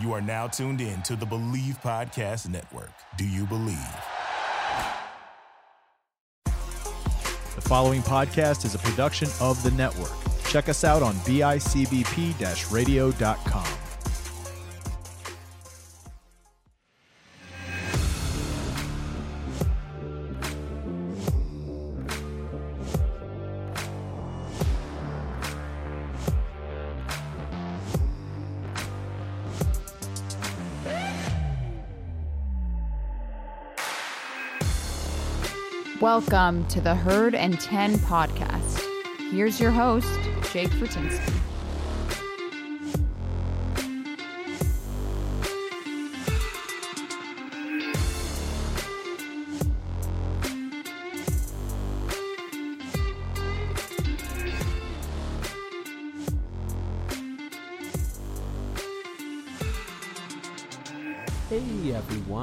You are now tuned in to the Believe Podcast Network. Do you believe? The following podcast is a production of the network. Check us out on bicbp radio.com. Welcome to the Herd and 10 podcast. Here's your host, Jake Fortinsky.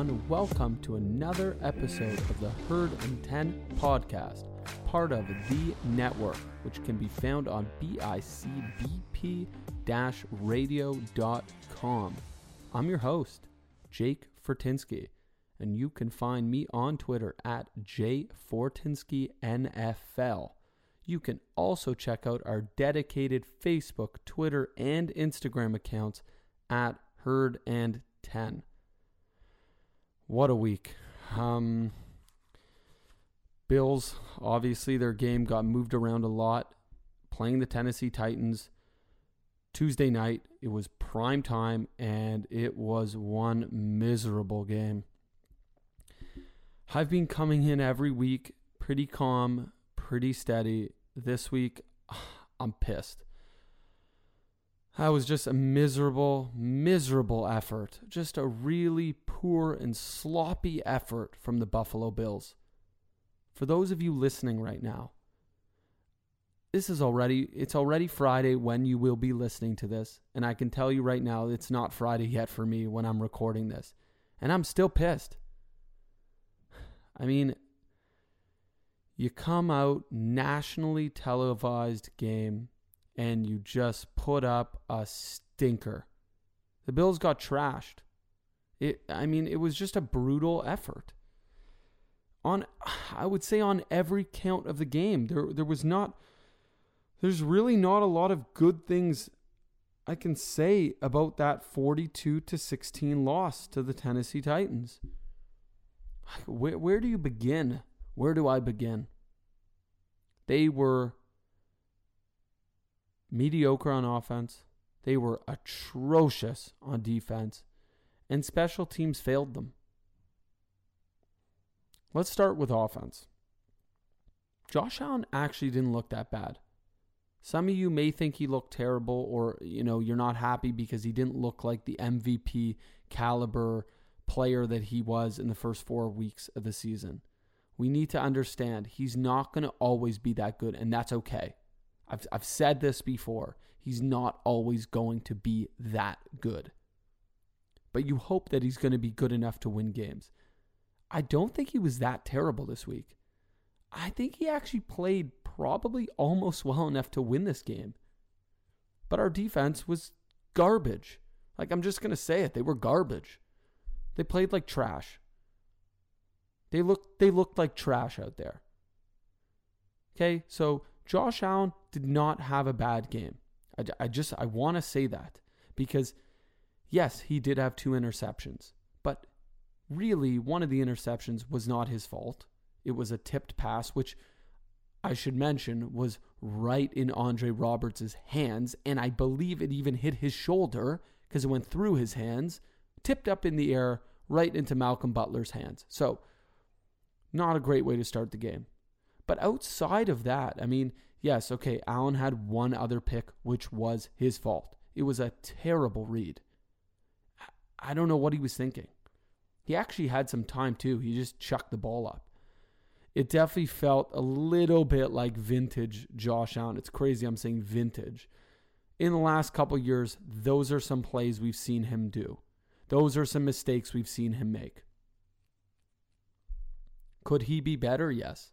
Everyone, welcome to another episode of the Herd and 10 podcast, part of the network, which can be found on bicbp radio.com. I'm your host, Jake Fortinsky, and you can find me on Twitter at jfortinskynfl. You can also check out our dedicated Facebook, Twitter, and Instagram accounts at Herd and 10 what a week. Um, Bills, obviously, their game got moved around a lot. Playing the Tennessee Titans Tuesday night, it was prime time, and it was one miserable game. I've been coming in every week pretty calm, pretty steady. This week, I'm pissed. That was just a miserable, miserable effort. Just a really poor and sloppy effort from the Buffalo Bills. For those of you listening right now, this is already it's already Friday when you will be listening to this, and I can tell you right now it's not Friday yet for me when I'm recording this. And I'm still pissed. I mean, you come out nationally televised game and you just put up a stinker. The Bills got trashed. It I mean, it was just a brutal effort. On I would say on every count of the game. There there was not there's really not a lot of good things I can say about that 42 to 16 loss to the Tennessee Titans. Where where do you begin? Where do I begin? They were mediocre on offense. They were atrocious on defense, and special teams failed them. Let's start with offense. Josh Allen actually didn't look that bad. Some of you may think he looked terrible, or you know you're not happy because he didn't look like the MVP caliber player that he was in the first four weeks of the season. We need to understand he's not going to always be that good, and that's okay. I've, I've said this before. He's not always going to be that good. But you hope that he's going to be good enough to win games. I don't think he was that terrible this week. I think he actually played probably almost well enough to win this game. But our defense was garbage. Like, I'm just going to say it. They were garbage. They played like trash. They looked, they looked like trash out there. Okay, so Josh Allen did not have a bad game. I, I just I want to say that because yes, he did have two interceptions, but really one of the interceptions was not his fault. It was a tipped pass which I should mention was right in Andre Roberts' hands and I believe it even hit his shoulder because it went through his hands, tipped up in the air right into Malcolm Butler's hands. So, not a great way to start the game. But outside of that, I mean, yes, okay, Allen had one other pick, which was his fault. It was a terrible read. I don't know what he was thinking. He actually had some time too. He just chucked the ball up. It definitely felt a little bit like vintage Josh Allen. It's crazy I'm saying vintage. In the last couple years, those are some plays we've seen him do. Those are some mistakes we've seen him make. Could he be better? Yes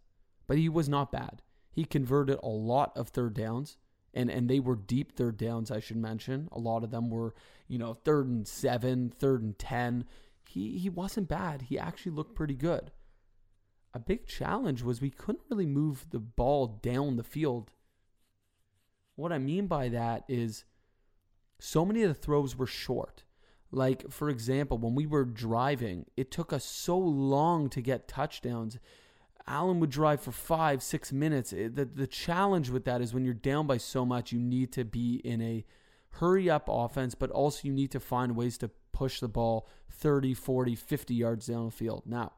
but he was not bad. He converted a lot of third downs and and they were deep third downs. I should mention a lot of them were you know third and seven, third and ten. He he wasn't bad. He actually looked pretty good. A big challenge was we couldn't really move the ball down the field. What I mean by that is so many of the throws were short. Like, for example, when we were driving, it took us so long to get touchdowns. Allen would drive for five, six minutes. The, the challenge with that is when you're down by so much, you need to be in a hurry up offense, but also you need to find ways to push the ball 30, 40, 50 yards down the field. Now,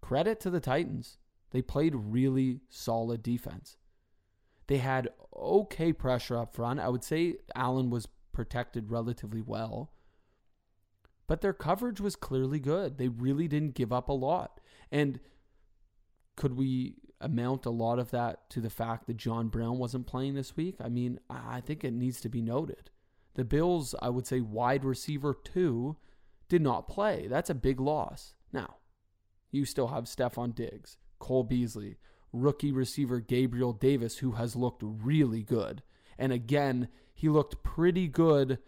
credit to the Titans. They played really solid defense. They had okay pressure up front. I would say Allen was protected relatively well but their coverage was clearly good. They really didn't give up a lot. And could we amount a lot of that to the fact that John Brown wasn't playing this week? I mean, I think it needs to be noted. The Bills, I would say wide receiver two, did not play. That's a big loss. Now, you still have Stefon Diggs, Cole Beasley, rookie receiver Gabriel Davis, who has looked really good. And again, he looked pretty good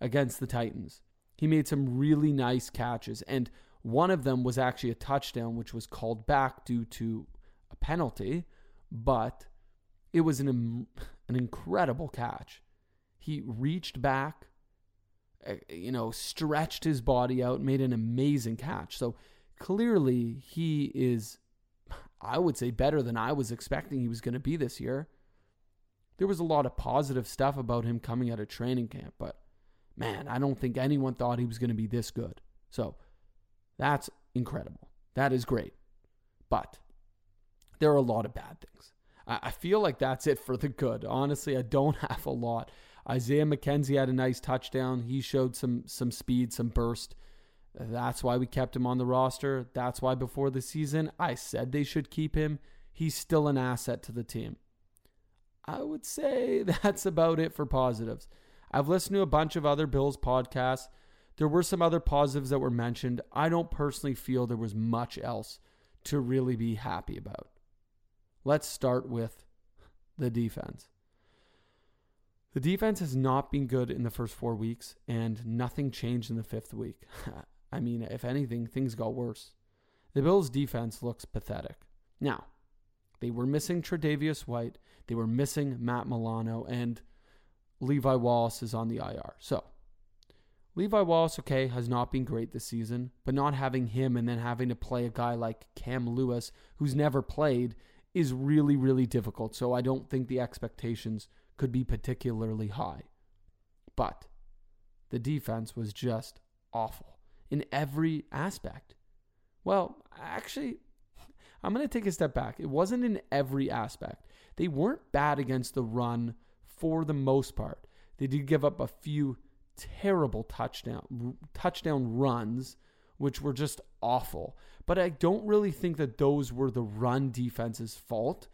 against the Titans. He made some really nice catches, and one of them was actually a touchdown, which was called back due to a penalty, but it was an, an incredible catch. He reached back, eh, you know, stretched his body out, made an amazing catch. So clearly, he is, I would say, better than I was expecting he was going to be this year. There was a lot of positive stuff about him coming out of training camp, but man, I don't think anyone thought he was going to be this good. So that's incredible. That is great. But there are a lot of bad things. I feel like that's it for the good. Honestly, I don't have a lot. Isaiah McKenzie had a nice touchdown. He showed some some speed, some burst. That's why we kept him on the roster. That's why before the season I said they should keep him. He's still an asset to the team. I would say that's about it for positives. I've listened to a bunch of other Bills podcasts. There were some other positives that were mentioned. I don't personally feel there was much else to really be happy about. Let's start with the defense. The defense has not been good in the first four weeks, and nothing changed in the fifth week. I mean, if anything, things got worse. The Bills' defense looks pathetic. Now, they were missing Tre'Davious White, they were missing Matt Milano, and Levi Wallace is on the IR. So, Levi Wallace, okay, has not been great this season, but not having him and then having to play a guy like Cam Lewis, who's never played, is really, really difficult. So, I don't think the expectations could be particularly high. But the defense was just awful in every aspect. Well, actually, I'm going to take a step back. It wasn't in every aspect. They weren't bad against the run for the most part. They did give up a few terrible touchdown touchdown runs, which were just awful. But I don't really think that those were the run defense's fault.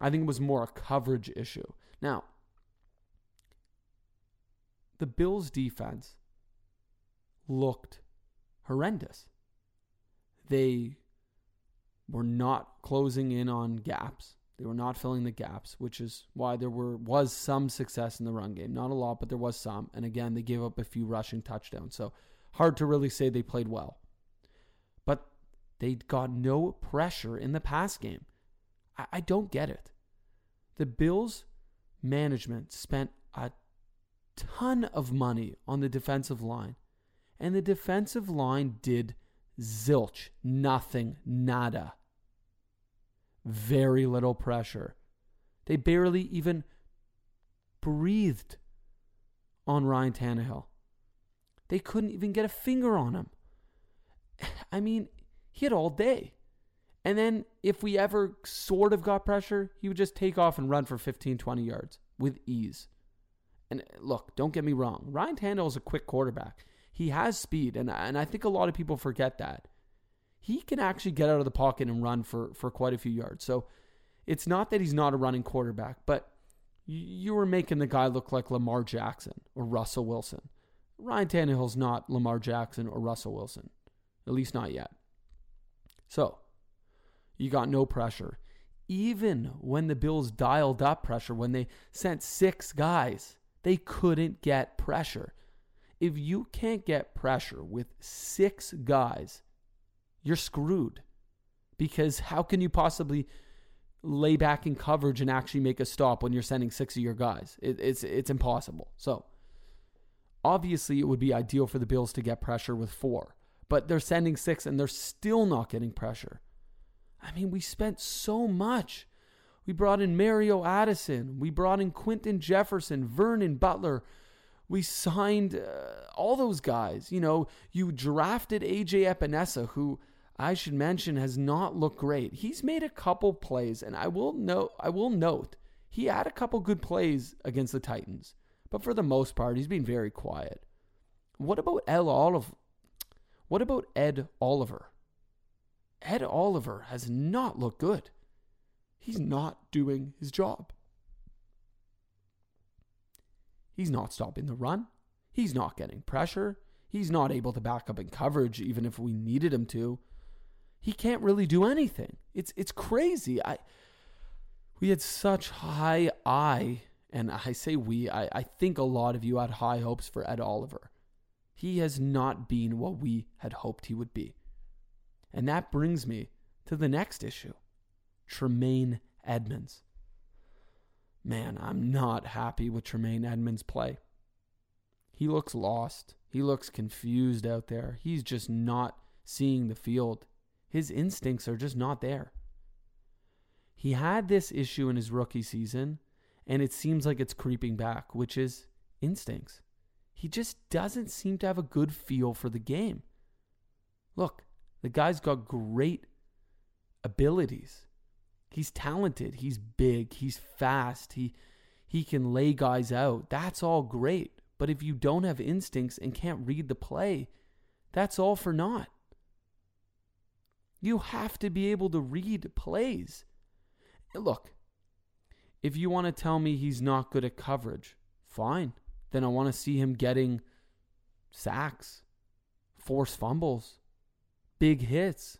I think it was more a coverage issue. Now, the Bills defense looked horrendous. They were not closing in on gaps. They were not filling the gaps, which is why there were was some success in the run game. Not a lot, but there was some. And again, they gave up a few rushing touchdowns. So hard to really say they played well. But they got no pressure in the pass game. I, I don't get it. The Bills management spent a ton of money on the defensive line. And the defensive line did zilch, nothing, nada very little pressure. They barely even breathed on Ryan Tannehill. They couldn't even get a finger on him. I mean, he had all day. And then if we ever sort of got pressure, he would just take off and run for 15, 20 yards with ease. And uh, look, don't get me wrong. Ryan Tannehill is a quick quarterback. He has speed, and, and I think a lot of people forget that he can actually get out of the pocket and run for, for quite a few yards. So it's not that he's not a running quarterback, but you were making the guy look like Lamar Jackson or Russell Wilson. Ryan Tannehill's not Lamar Jackson or Russell Wilson, at least not yet. So you got no pressure. even when the Bills dialed up pressure, when they sent six guys, they couldn't get pressure. If you can't get pressure with six guys, you're screwed. Because how can you possibly lay back in coverage and actually make a stop when you're sending six of your guys? It, it's it's impossible. So obviously, it would be ideal for the Bills to get pressure with four, but they're sending six and they're still not getting pressure. I mean, we spent so much. We brought in Mario Addison. We brought in Quinton Jefferson, Vernon Butler. We signed uh, all those guys. You know, you drafted AJ Epenesa, who I should mention has not looked great. He's made a couple plays, and I will note, I will note, he had a couple good plays against the Titans, but for the most part, he's been very quiet. What about Ed Oliver? What about Ed Oliver? Ed Oliver has not looked good. He's not doing his job. He's not stopping the run. He's not getting pressure. He's not able to back up in coverage even if we needed him to. He can't really do anything. It's it's crazy. I we had such high I and I say we, I, I think a lot of you had high hopes for Ed Oliver. He has not been what we had hoped he would be. And that brings me to the next issue Tremaine Edmunds. Man, I'm not happy with Tremaine Edmunds' play. He looks lost. He looks confused out there. He's just not seeing the field. His instincts are just not there. He had this issue in his rookie season, and it seems like it's creeping back, which is instincts. He just doesn't seem to have a good feel for the game. Look, the guy's got great abilities. He's talented. He's big. He's fast. He he can lay guys out. That's all great. But if you don't have instincts and can't read the play, that's all for naught. You have to be able to read plays. Look, if you want to tell me he's not good at coverage, fine. Then I want to see him getting sacks, forced fumbles, big hits.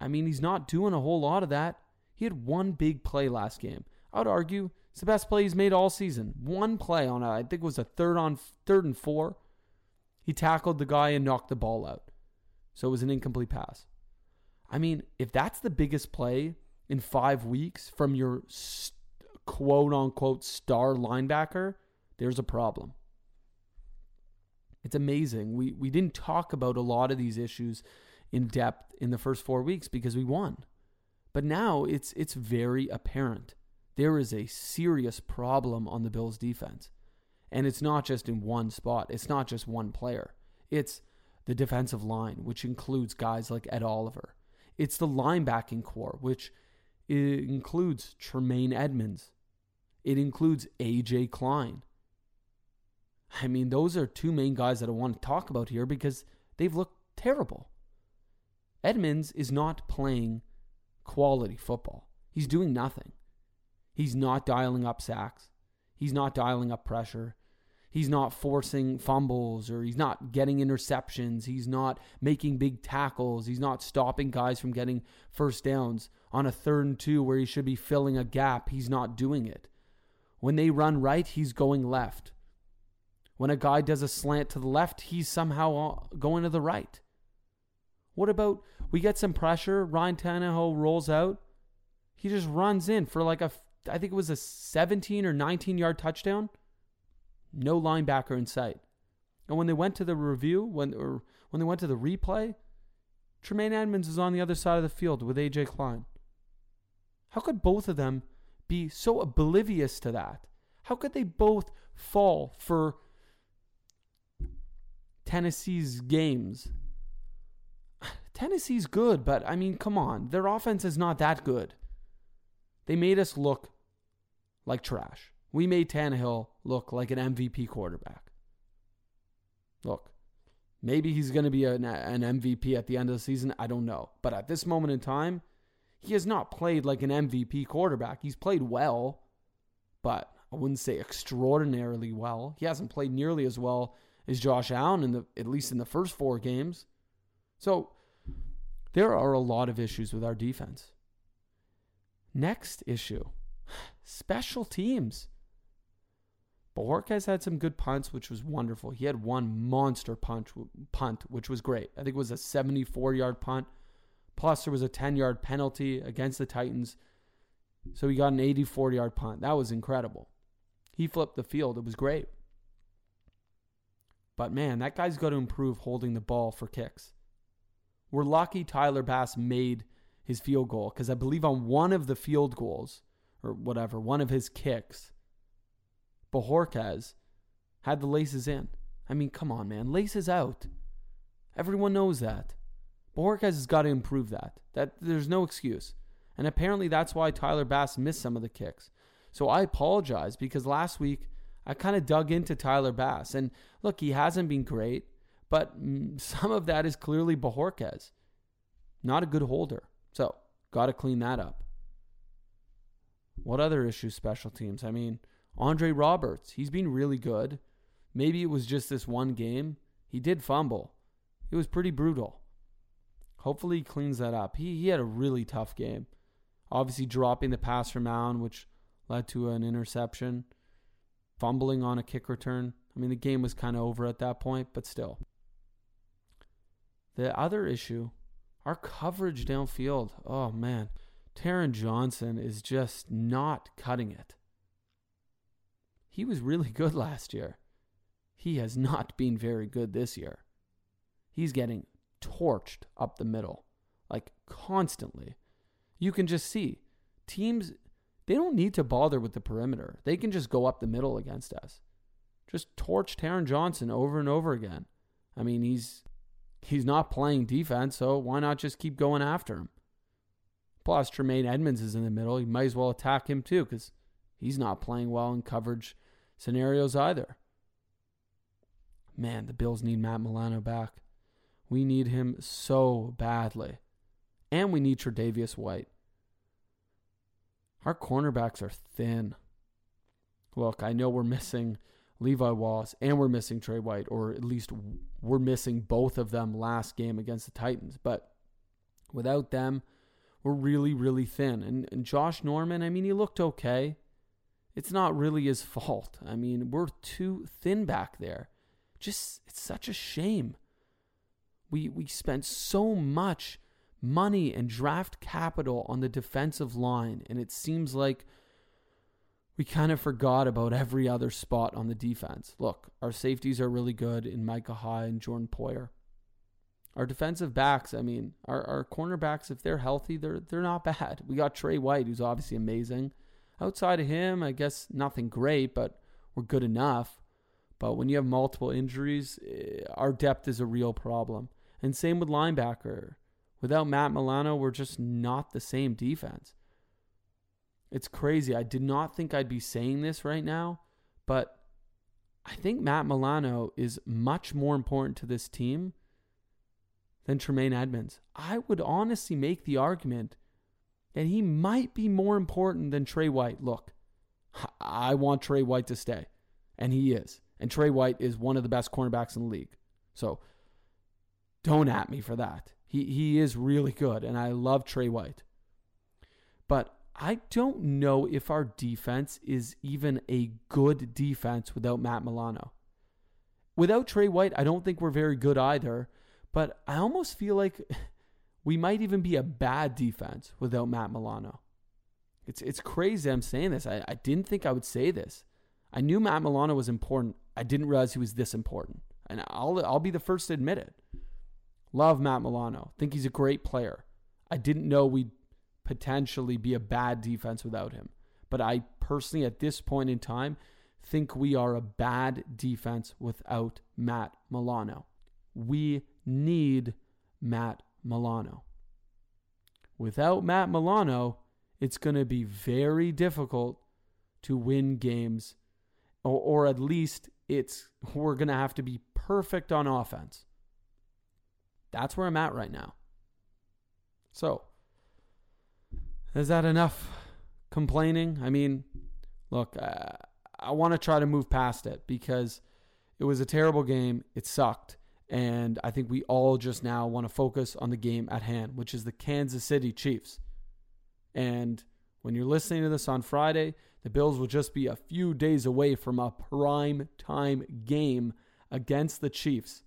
I mean, he's not doing a whole lot of that. He had one big play last game. I would argue it's the best play he's made all season. One play on, a, I think it was a third on third and four. He tackled the guy and knocked the ball out. So it was an incomplete pass. I mean, if that's the biggest play in five weeks from your st- quote unquote star linebacker, there's a problem. It's amazing. We we didn't talk about a lot of these issues in depth in the first 4 weeks because we won. But now it's it's very apparent. There is a serious problem on the Bills defense. And it's not just in one spot. It's not just one player. It's the defensive line, which includes guys like Ed Oliver. It's the linebacking corps, which includes Tremaine Edmunds. It includes AJ Klein. I mean, those are two main guys that I want to talk about here because they've looked terrible. Edmunds is not playing quality football. He's doing nothing. He's not dialing up sacks. He's not dialing up pressure. He's not forcing fumbles or he's not getting interceptions. He's not making big tackles. He's not stopping guys from getting first downs on a third and two where he should be filling a gap. He's not doing it. When they run right, he's going left. When a guy does a slant to the left, he's somehow going to the right. What about we get some pressure? Ryan Tannehill rolls out. He just runs in for like a, I think it was a 17 or 19 yard touchdown. No linebacker in sight. And when they went to the review, when or when they went to the replay, Tremaine Edmunds is on the other side of the field with AJ Klein. How could both of them be so oblivious to that? How could they both fall for Tennessee's games. Tennessee's good, but I mean, come on. Their offense is not that good. They made us look like trash. We made Tannehill look like an MVP quarterback. Look, maybe he's going to be an, an MVP at the end of the season. I don't know. But at this moment in time, he has not played like an MVP quarterback. He's played well, but I wouldn't say extraordinarily well. He hasn't played nearly as well as Josh Allen in the at least in the first four games. So there are a lot of issues with our defense. Next issue special teams. Bojorquez had some good punts, which was wonderful. He had one monster punch, punt, which was great. I think it was a 74 yard punt. Plus, there was a 10 yard penalty against the Titans. So he got an 84 yard punt. That was incredible. He flipped the field. It was great. But man, that guy's got to improve holding the ball for kicks. We're lucky Tyler Bass made his field goal because I believe on one of the field goals, or whatever, one of his kicks, Bojorquez had the laces in. I mean, come on, man. Laces out. Everyone knows that. Bojorquez has got to improve that. That there's no excuse. And apparently that's why Tyler Bass missed some of the kicks. So I apologize because last week I kind of dug into Tyler Bass. And look, he hasn't been great, but some of that is clearly Bojorquez. Not a good holder. So, got to clean that up. What other issues, special teams? I mean, Andre Roberts, he's been really good. Maybe it was just this one game. He did fumble. It was pretty brutal. Hopefully he cleans that up. He he had a really tough game. Obviously dropping the pass from Allen, which led to an interception. Fumbling on a kick return. I mean the game was kind of over at that point, but still. The other issue, our coverage downfield. Oh man. Taron Johnson is just not cutting it. He was really good last year. He has not been very good this year. He's getting torched up the middle, like constantly. You can just see teams, they don't need to bother with the perimeter. They can just go up the middle against us. Just torch Taron Johnson over and over again. I mean, he's he's not playing defense, so why not just keep going after him? Plus, Tremaine Edmunds is in the middle. You might as well attack him too, because he's not playing well in coverage scenarios either. Man, the Bills need Matt Milano back. We need him so badly. And we need Tre'Davious White. Our cornerbacks are thin. Look, I know we're missing Levi Wallace and we're missing Trey White, or at least we're missing both of them last game against the Titans. But without them, we're really, really thin. And, and Josh Norman, I mean, he looked okay it's not really his fault. I mean, we're too thin back there. Just it's such a shame. We we spent so much money and draft capital on the defensive line and it seems like we kind of forgot about every other spot on the defense. Look, our safeties are really good in Micah Hyde and Jordan Poyer. Our defensive backs, I mean, our, our cornerbacks, if they're healthy, they're they're not bad. We got Trey White, who's obviously amazing. Outside of him, I guess nothing great, but we're good enough. But when you have multiple injuries, eh, our depth is a real problem. And same with linebacker. Without Matt Milano, we're just not the same defense. It's crazy. I did not think I'd be saying this right now, but I think Matt Milano is much more important to this team than Tremaine Edmunds. I would honestly make the argument and he might be more important than Trey White. Look, I want Trey White to stay, and he is. And Trey White is one of the best cornerbacks in the league. So don't at me for that. He he is really good, and I love Trey White. But I don't know if our defense is even a good defense without Matt Milano. Without Trey White, I don't think we're very good either. But I almost feel like we might even be a bad defense without Matt Milano. It's it's crazy I'm saying this. I, I didn't think I would say this. I knew Matt Milano was important. I didn't realize he was this important. And I'll I'll be the first to admit it. Love Matt Milano. Think he's a great player. I didn't know we'd potentially be a bad defense without him. But I personally at this point in time think we are a bad defense without Matt Milano. We need Matt Milano. Without Matt Milano, it's going to be very difficult to win games, or, or at least it's we're going to have to be perfect on offense. That's where I'm at right now. So, is that enough complaining? I mean, look, I, I want to try to move past it because it was a terrible game. It sucked. And I think we all just now want to focus on the game at hand, which is the Kansas City Chiefs. And When you're listening to this on Friday, the Bills will just be a few days away from a prime time game against the Chiefs.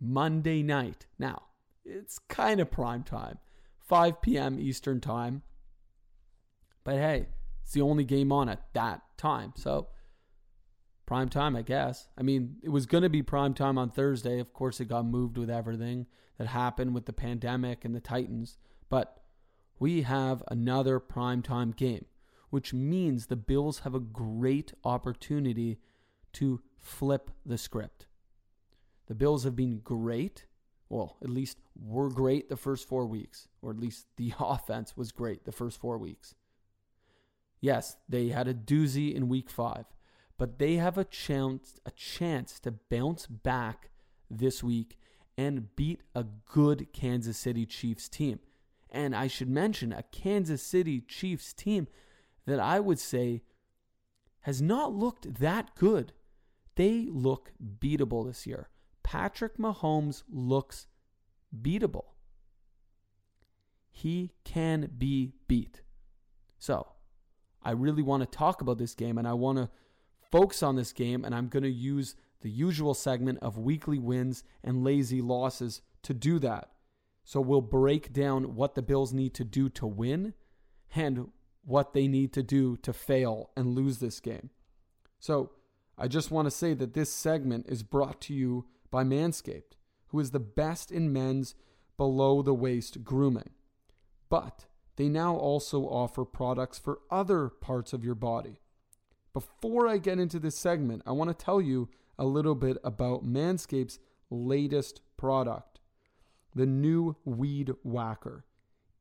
Monday night. Now, it's kind of prime time, 5 p.m. Eastern time. But hey, it's the only game on at that time. So, prime time, I guess. I mean, it was going to be prime time on Thursday. Of course, it got moved with everything that happened with the pandemic and the Titans. But we have another prime time game, which means the Bills have a great opportunity to flip the script. The Bills have been great. Well, at least were great the first four weeks, or at least the offense was great the first four weeks. Yes, they had a doozy in week five, but they have a chance a chance to bounce back this week and beat a good Kansas City Chiefs team. And I should mention a Kansas City Chiefs team that I would say has not looked that good. They look beatable this year. Patrick Mahomes looks beatable. He can be beat. So, I really want to talk about this game and I want to focus on this game, and I'm going to use the usual segment of weekly wins and lazy losses to do that. So we'll break down what the Bills need to do to win and what they need to do to fail and lose this game. So I just want to say that this segment is brought to you by Manscaped, who is the best in men's below the waist grooming. But they now also offer products for other parts of your body. Before I get into this segment, I want to tell you a little bit about Manscaped's latest product the new Weed Whacker,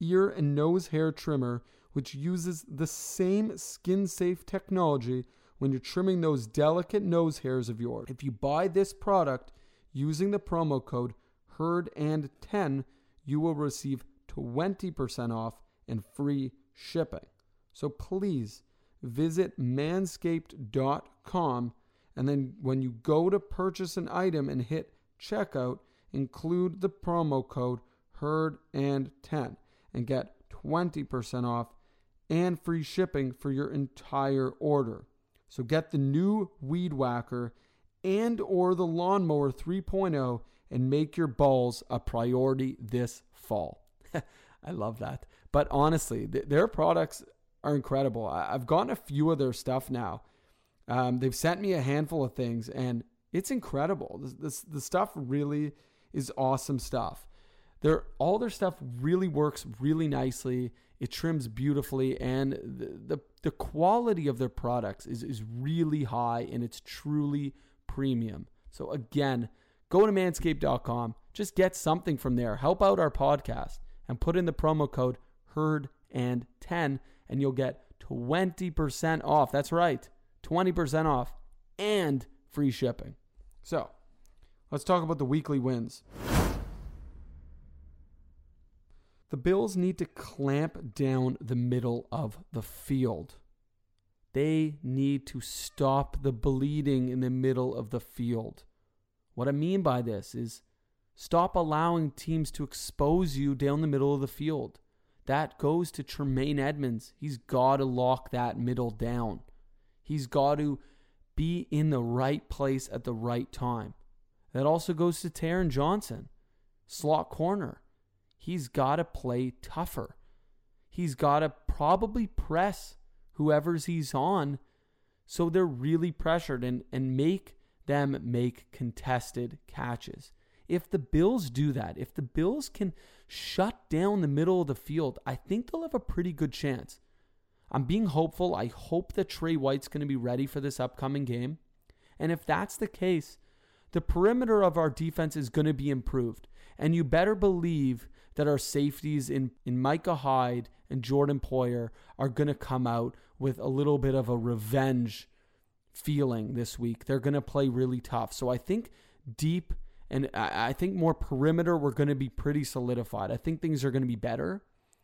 ear and nose hair trimmer, which uses the same skin safe technology when you're trimming those delicate nose hairs of yours. If you buy this product using the promo code HERD and 10, you will receive 20% off and free shipping. So please visit manscaped.com and then when you go to purchase an item and hit checkout, include the promo code HERD and 10 and get 20% off and free shipping for your entire order. So get the new Weed Whacker and or the Lawnmower 3.0 and make your balls a priority this fall. I love that. But honestly, th- their products are incredible. I- have gotten a few of their stuff now. Um, they've sent me a handful of things, and it's incredible. This, this the stuff really is awesome stuff. Their all their stuff really works really nicely. It trims beautifully, and the, the the quality of their products is is really high, and it's truly premium. So again, go to manscaped.com. Just get something from there. Help out our podcast and put in the promo code HERD and 10 and you'll get 20% off. That's right. 20% off and free shipping. So, let's talk about the weekly wins. The Bills need to clamp down the middle of the field. They need to stop the bleeding in the middle of the field. What I mean by this is stop allowing teams to expose you down the middle of the field. That goes to Tremaine Edmunds. He's got to lock that middle down. He's got to be in the right place at the right time. That also goes to Taron Johnson, slot corner. He's got to play tougher. He's got to probably press whoever's he's on so they're really pressured and, and make them make contested catches. If the Bills do that, if the Bills can shut down the middle of the field, I think they'll have a pretty good chance. I'm being hopeful. I hope that Trey White's going to be ready for this upcoming game. And if that's the case, the perimeter of our defense is going to be improved. And you better believe that our safeties in, in Micah Hyde and Jordan Poyer are going to come out with a little bit of a revenge feeling this week. They're going to play really tough. So I think deep and I, I think more perimeter, we're going to be pretty solidified. I think things are going to be better,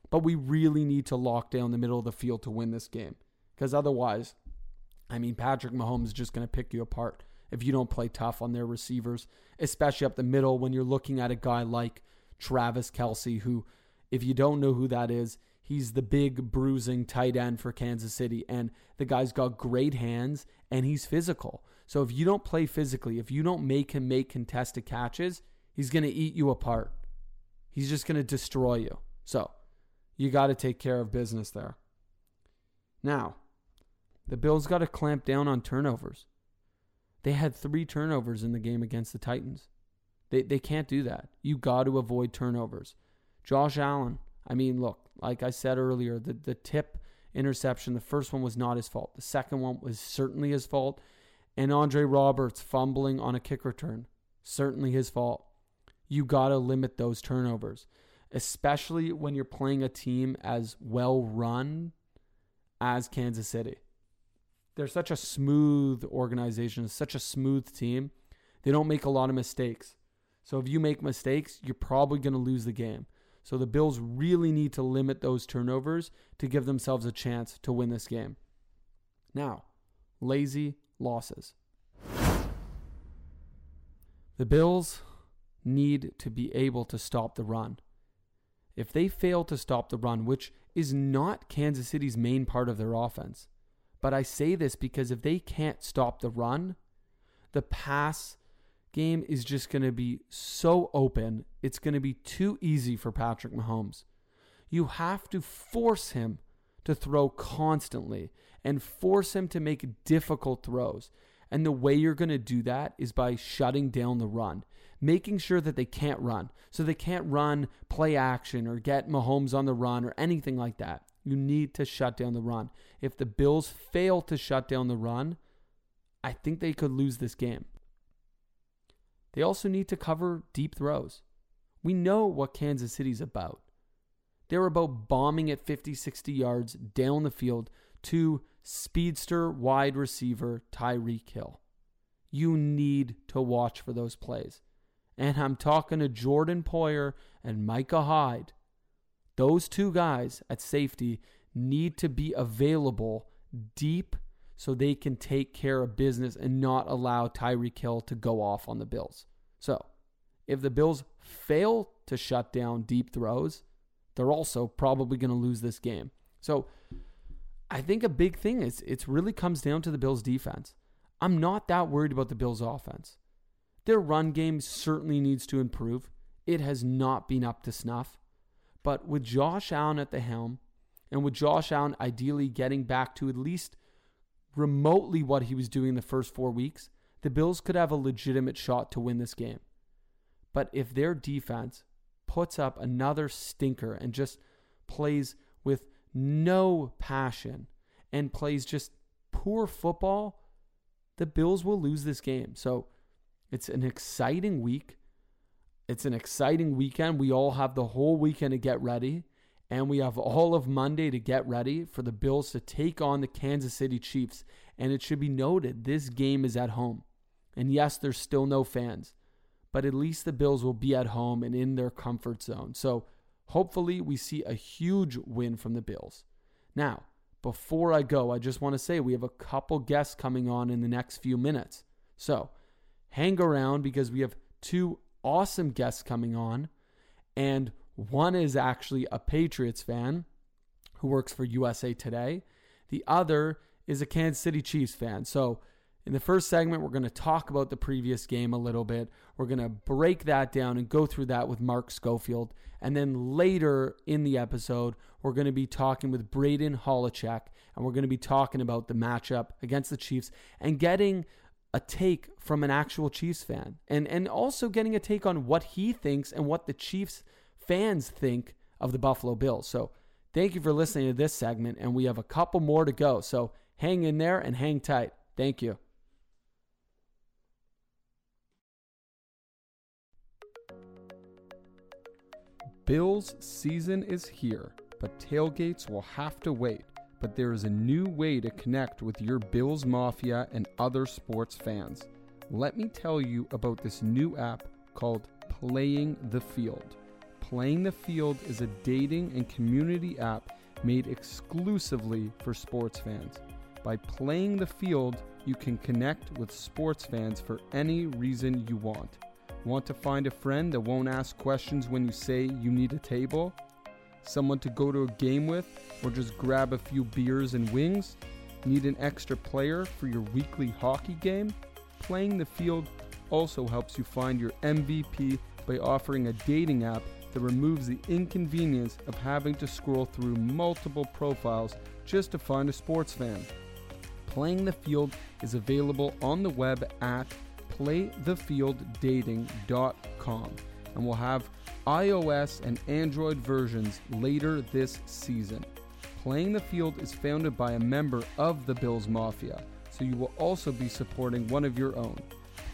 but we really need to lock down the middle of the field to win this game. Because otherwise, I mean, Patrick Mahomes is just going to pick you apart if you don't play tough on their receivers, especially up the middle when you're looking at a guy like Travis Kelce, who, if you don't know who that is, he's the big bruising tight end for Kansas City. And the guy's got great hands and he's physical. So if you don't play physically, if you don't make him make contested catches, he's going to eat you apart. He's just going to destroy you. So you got to take care of business there. Now, the Bills got to clamp down on turnovers. They had three turnovers in the game against the Titans. They, they can't do that. You got to avoid turnovers. Josh Allen, I mean, look, like I said earlier, the, the tip interception, the first one was not his fault. The second one was certainly his fault. And Andre Roberts fumbling on a kick return, certainly his fault. You got to limit those turnovers, especially when you're playing a team as well run as Kansas City. They're such a smooth organization, such a smooth team. They don't make a lot of mistakes. So if you make mistakes, you're probably going to lose the game. So the Bills really need to limit those turnovers to give themselves a chance to win this game. Now, lazy losses. The Bills need to be able to stop the run. If they fail to stop the run, which is not Kansas City's main part of their offense, but I say this because if they can't stop the run, the pass game is just going to be so open. It's going to be too easy for Patrick Mahomes. You have to force him to throw constantly and force him to make difficult throws. And the way you're going to do that is by shutting down the run, making sure that they can't run. So they can't run, play action, or get Mahomes on the run or anything like that. You need to shut down the run. If the Bills fail to shut down the run, I think they could lose this game. They also need to cover deep throws. We know what Kansas City's about. They're about bombing at 50, 60 yards down the field to speedster wide receiver Tyreek Hill. You need to watch for those plays. And I'm talking to Jordan Poyer and Micah Hyde. Those two guys at safety need to be available deep so they can take care of business and not allow Tyreek Hill to go off on the Bills. So, if the Bills fail to shut down deep throws, they're also probably going to lose this game. So, I think a big thing is it really comes down to the Bills defense. I'm not that worried about the Bills offense. Their run game certainly needs to improve. It has not been up to snuff. But with Josh Allen at the helm, and with Josh Allen ideally getting back to at least remotely what he was doing the first four weeks, the Bills could have a legitimate shot to win this game. But if their defense puts up another stinker and just plays with no passion and plays just poor football, the Bills will lose this game. So it's an exciting week. It's an exciting weekend. We all have the whole weekend to get ready. And we have all of Monday to get ready for the Bills to take on the Kansas City Chiefs. And it should be noted this game is at home. And yes, there's still no fans, but at least the Bills will be at home and in their comfort zone. So hopefully we see a huge win from the Bills. Now, before I go, I just want to say we have a couple guests coming on in the next few minutes. So hang around because we have two awesome guests coming on. And one is actually a Patriots fan who works for USA Today. The other is a Kansas City Chiefs fan. So, in the first segment, we're going to talk about the previous game a little bit. We're going to break that down and go through that with Mark Schofield. And then later in the episode, we're going to be talking with Braden Holecek and we're going to be talking about the matchup against the Chiefs and getting a take from an actual Chiefs fan and, and also getting a take on what he thinks and what the Chiefs fans think of the Buffalo Bills. So thank you for listening to this segment, and we have a couple more to go. So hang in there and hang tight. Thank you. Bills season is here, but tailgates will have to wait. But there is a new way to connect with your Bills Mafia and other sports fans. Let me tell you about this new app called Playing the Field. Playing the Field is a dating and community app made exclusively for sports fans. By playing the field, you can connect with sports fans for any reason you want. Want to find a friend that won't ask questions when you say you need a table? someone to go to a game with, or just grab a few beers and wings? Need an extra player for your weekly hockey game? Playing the field also helps you find your MVP by offering a dating app that removes the inconvenience of having to scroll through multiple profiles just to find a sports fan. Playing the Field is available on the web at playthefielddating.com and we'll have iOS and Android versions later this season. Playing the Field is founded by a member of the Bills Mafia, so you will also be supporting one of your own.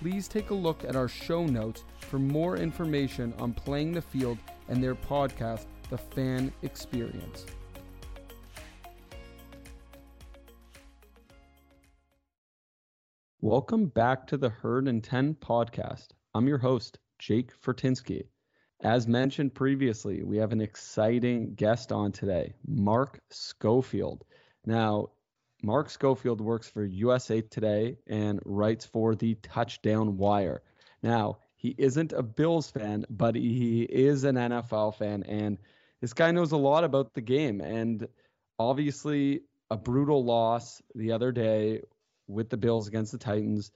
Please take a look at our show notes for more information on Playing the Field and their podcast, The Fan Experience. Welcome back to the Herd and 10 podcast. I'm your host, Jake Fortinsky. As mentioned previously, we have an exciting guest on today, Mark Schofield. Now, Mark Schofield works for USA Today and writes for the Touchdown Wire. Now, he isn't a Bills fan, but he is an NFL fan, and this guy knows a lot about the game. And obviously, a brutal loss the other day with the Bills against the Titans.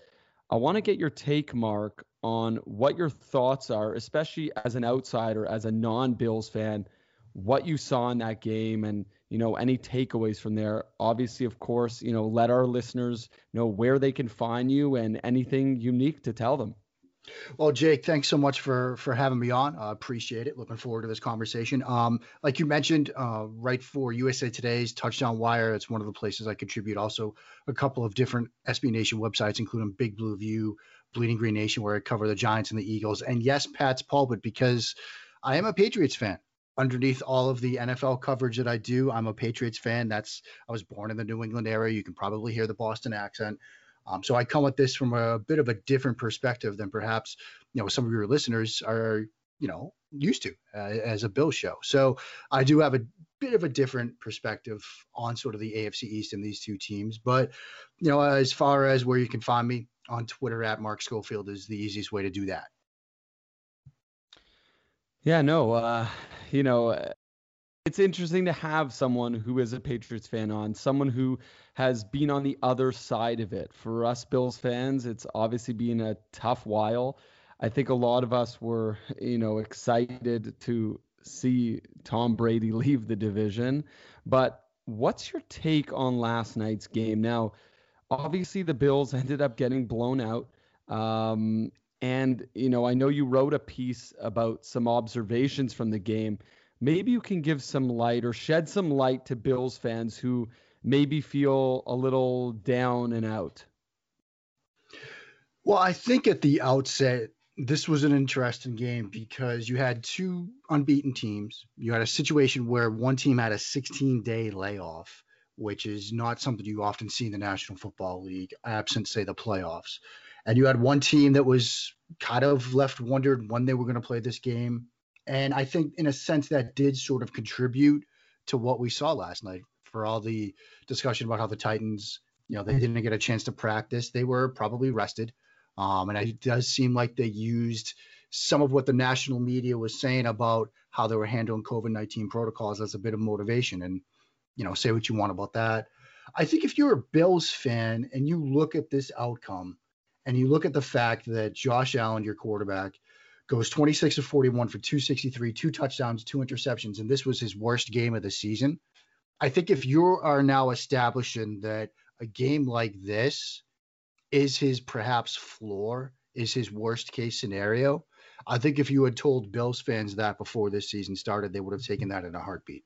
I want to get your take, Mark, on what your thoughts are, especially as an outsider, as a non-Bills fan, what you saw in that game, and you know any takeaways from there. Obviously, of course, you know let our listeners know where they can find you and anything unique to tell them. Well, Jake, thanks so much for for having me on. I uh, appreciate it. Looking forward to this conversation. Um, like you mentioned, uh, write for USA Today's Touchdown Wire, it's one of the places I contribute. Also, a couple of different SB Nation websites, including Big Blue View, Bleeding Green Nation, where I cover the Giants and the Eagles, and yes, Pat's pulpit because I am a Patriots fan. Underneath all of the NFL coverage that I do, I'm a Patriots fan. That's I was born in the New England area. You can probably hear the Boston accent. Um, so I come at this from a bit of a different perspective than perhaps you know some of your listeners are you know used to uh, as a Bill show. So I do have a bit of a different perspective on sort of the AFC East and these two teams. But you know, as far as where you can find me on Twitter at Mark Schofield is the easiest way to do that. Yeah, no, uh, you know, it's interesting to have someone who is a Patriots fan on, someone who has been on the other side of it. For us Bills fans, it's obviously been a tough while. I think a lot of us were, you know, excited to see Tom Brady leave the division. But what's your take on last night's game? Now, obviously the Bills ended up getting blown out. Um, and, you know, I know you wrote a piece about some observations from the game maybe you can give some light or shed some light to Bills fans who maybe feel a little down and out. Well, I think at the outset, this was an interesting game because you had two unbeaten teams. You had a situation where one team had a 16 day layoff, which is not something you often see in the National Football League, absent, say, the playoffs. And you had one team that was kind of left wondered when they were going to play this game. And I think, in a sense, that did sort of contribute to what we saw last night. For all the discussion about how the Titans, you know, they didn't get a chance to practice, they were probably rested. Um, and it does seem like they used some of what the national media was saying about how they were handling COVID 19 protocols as a bit of motivation. And, you know, say what you want about that. I think if you're a Bills fan and you look at this outcome and you look at the fact that Josh Allen, your quarterback, goes 26 to 41 for 263, two touchdowns, two interceptions, and this was his worst game of the season. I think if you are now establishing that a game like this is his perhaps floor, is his worst case scenario, I think if you had told Bills fans that before this season started, they would have taken that in a heartbeat.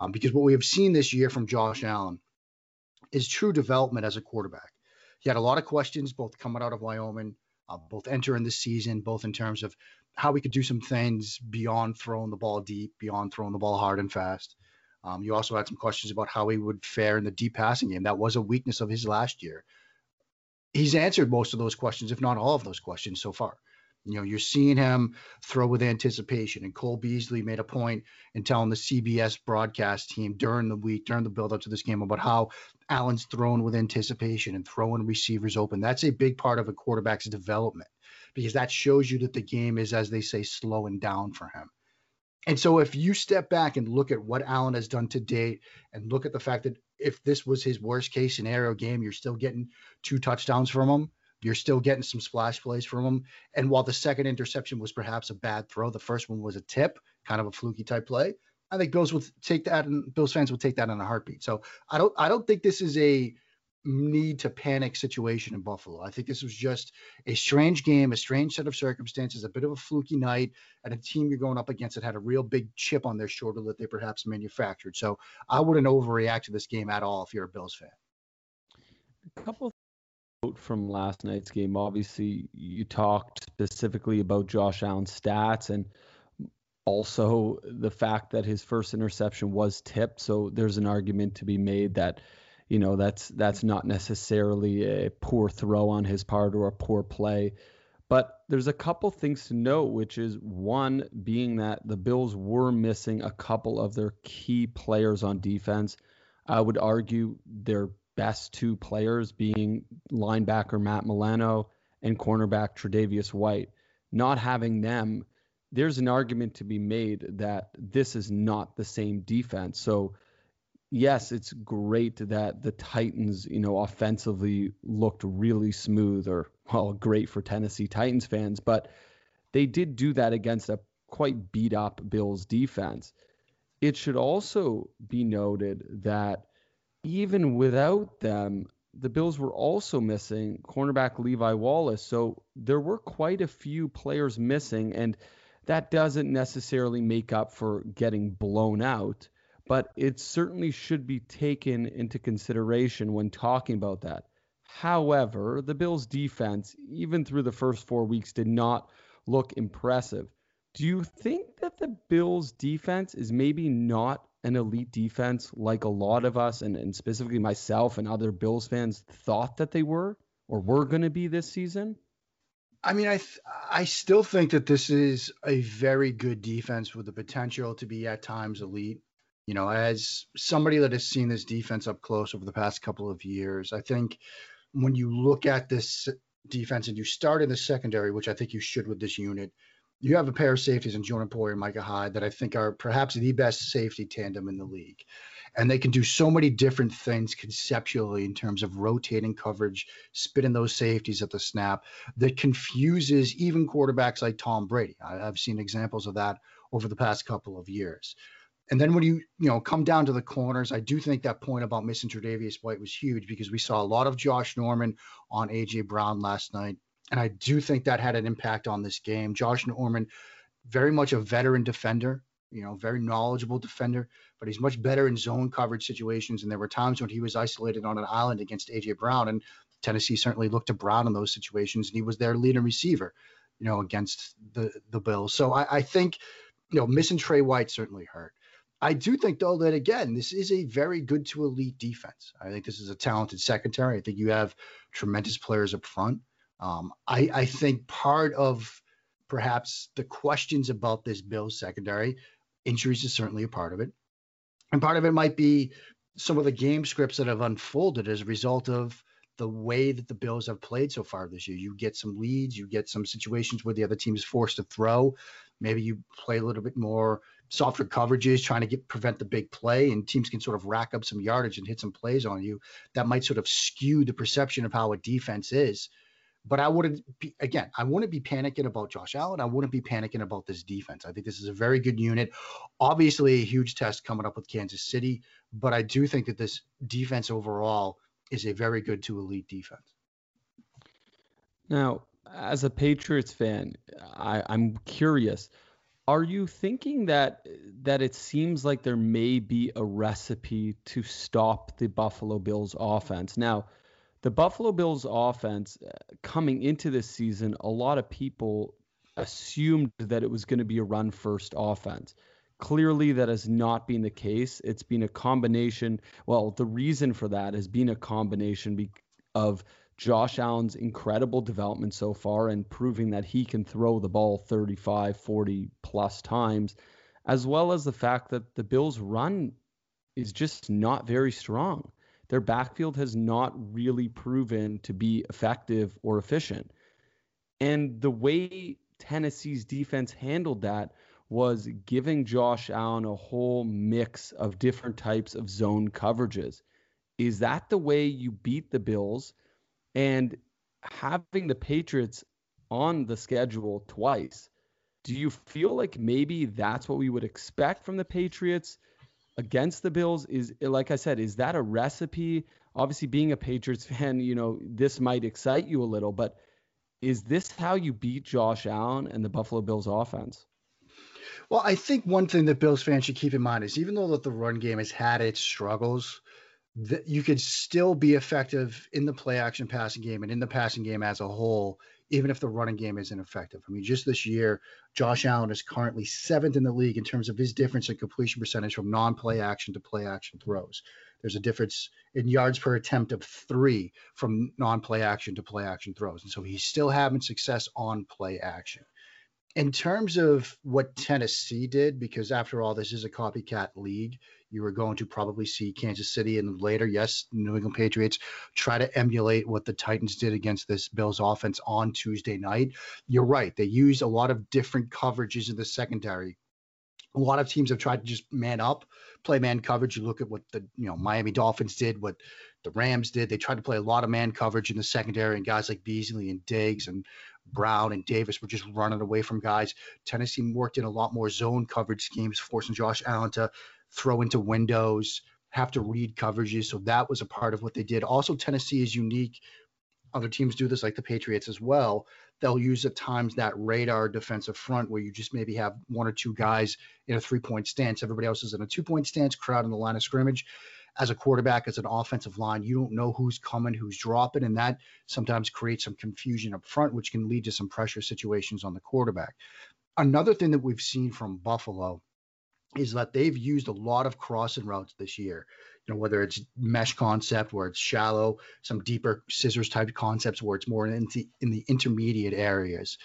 Um, because what we have seen this year from Josh Allen is true development as a quarterback. He had a lot of questions, both coming out of Wyoming, uh, both entering the season, both in terms of how we could do some things beyond throwing the ball deep, beyond throwing the ball hard and fast. Um, you also had some questions about how he would fare in the deep passing game. That was a weakness of his last year. He's answered most of those questions, if not all of those questions so far. You know, you're seeing him throw with anticipation. And Cole Beasley made a point in telling the CBS broadcast team during the week, during the build up to this game, about how Allen's thrown with anticipation and throwing receivers open. That's a big part of a quarterback's development because that shows you that the game is, as they say, slowing down for him. And so if you step back and look at what Allen has done to date and look at the fact that if this was his worst case scenario game, you're still getting two touchdowns from him. You're still getting some splash plays from him. And while the second interception was perhaps a bad throw, the first one was a tip, kind of a fluky type play. I think Bills will take that and Bills fans will take that in a heartbeat. So I don't I don't think this is a need to panic situation in Buffalo. I think this was just a strange game, a strange set of circumstances, a bit of a fluky night, and a team you're going up against that had a real big chip on their shoulder that they perhaps manufactured. So I wouldn't overreact to this game at all if you're a Bills fan. A couple from last night's game. Obviously, you talked specifically about Josh Allen's stats and also the fact that his first interception was tipped. So there's an argument to be made that, you know, that's that's not necessarily a poor throw on his part or a poor play. But there's a couple things to note, which is one being that the Bills were missing a couple of their key players on defense. I would argue their best two players being linebacker Matt Milano and cornerback Tre'Davious White. Not having them there's an argument to be made that this is not the same defense. So, yes, it's great that the Titans, you know, offensively looked really smooth or, well, great for Tennessee Titans fans, but they did do that against a quite beat up Bills defense. It should also be noted that even without them, the Bills were also missing cornerback Levi Wallace. So there were quite a few players missing. And that doesn't necessarily make up for getting blown out, but it certainly should be taken into consideration when talking about that. However, the Bills' defense, even through the first four weeks, did not look impressive. Do you think that the Bills' defense is maybe not an elite defense like a lot of us, and, and specifically myself and other Bills fans, thought that they were or were going to be this season? I mean, I th- I still think that this is a very good defense with the potential to be at times elite. You know, as somebody that has seen this defense up close over the past couple of years, I think when you look at this defense and you start in the secondary, which I think you should with this unit, you have a pair of safeties in Jordan Poyer and Micah Hyde that I think are perhaps the best safety tandem in the league and they can do so many different things conceptually in terms of rotating coverage, spitting those safeties at the snap that confuses even quarterbacks like Tom Brady. I, have seen examples of that over the past couple of years. And then when you you know come down to the corners, I do think that point about missing Tre'Davious White was huge because we saw a lot of Josh Norman on AJ Brown last night, and I do think that had an impact on this game. Josh Norman, very much a veteran defender, you know, very knowledgeable defender, but he's much better in zone coverage situations. And there were times when he was isolated on an island against AJ Brown, and Tennessee certainly looked to Brown in those situations, and he was their leading receiver, you know, against the the Bills. So I, I think, you know, missing Tre White certainly hurt. I do think though that again, this is a very good to elite defense. I think this is a talented secondary. I think you have tremendous players up front. Um, I, I think part of perhaps the questions about this Bills secondary Injuries is certainly a part of it. And part of it might be some of the game scripts that have unfolded as a result of the way that the Bills have played so far this year. You get some leads, you get some situations where the other team is forced to throw. Maybe you play a little bit more softer coverages, trying to get prevent the big play, and teams can sort of rack up some yardage and hit some plays on you. That might sort of skew the perception of how a defense is. But I wouldn't be again, I wouldn't be panicking about Josh Allen. I wouldn't be panicking about this defense. I think this is a very good unit. Obviously, a huge test coming up with Kansas City, but I do think that this defense overall is a very good to elite defense. Now, as a Patriots fan, I, I'm curious. Are you thinking that that it seems like there may be a recipe to stop the Buffalo Bills offense? Now, the Buffalo Bills offense uh, coming into this season, a lot of people assumed that it was going to be a run first offense. Clearly, that has not been the case. It's been a combination. Well, the reason for that has been a combination of Josh Allen's incredible development so far and proving that he can throw the ball 35, 40 plus times, as well as the fact that the Bills' run is just not very strong their backfield has not really proven to be effective or efficient. And the way Tennessee's defense handled that was giving Josh Allen a whole mix of different types of zone coverages. Is that the way you beat the Bills? And having the Patriots on the schedule twice, do you feel like maybe that's what we would expect from the Patriots against the Bills? Is like I said, is that a recipe? Obviously, being a Patriots fan, you know, this might excite you a little, but is this how you beat Josh Allen and the Buffalo Bills offense? Well, I think one thing that Bills fans should keep in mind is even though that the run game has had its struggles, that you could still be effective in the play action passing game and in the passing game as a whole, even if the running game isn't effective. I mean, just this year, Josh Allen is currently seventh in the league in terms of his difference in completion percentage from non play action to play action throws. There's a difference in yards per attempt of three from non play action to play action throws. And so he's still having success on play action in terms of what Tennessee did, because after all, this is a copycat league, you were going to probably see Kansas City and later, yes, New England Patriots try to emulate what the Titans did against this Bills offense on Tuesday night. You're right. They used a lot of different coverages in the secondary. A lot of teams have tried to just man up, play man coverage. You look at what the you know Miami Dolphins did, what the Rams did. They tried to play a lot of man coverage in the secondary, and guys like Beasley and Diggs and Brown and Davis were just running away from guys. Tennessee worked in a lot more zone coverage schemes, forcing Josh Allen to throw into windows, have to read coverages. So that was a part of what they did. Also, Tennessee is unique. Other teams do this, like the Patriots as well. They'll use at times that radar defensive front where you just maybe have one or two guys in a three point stance. Everybody else is in a two point stance, crowd in the line of scrimmage as a quarterback, as an offensive line, you don't know who's coming, who's dropping, and that sometimes creates some confusion up front, which can lead to some pressure situations on the quarterback. Another thing that we've seen from Buffalo is that they've used a lot of crossing routes this year. You know, whether it's mesh concept where it's shallow, some deeper scissors type concepts where it's more in the, in the intermediate areas.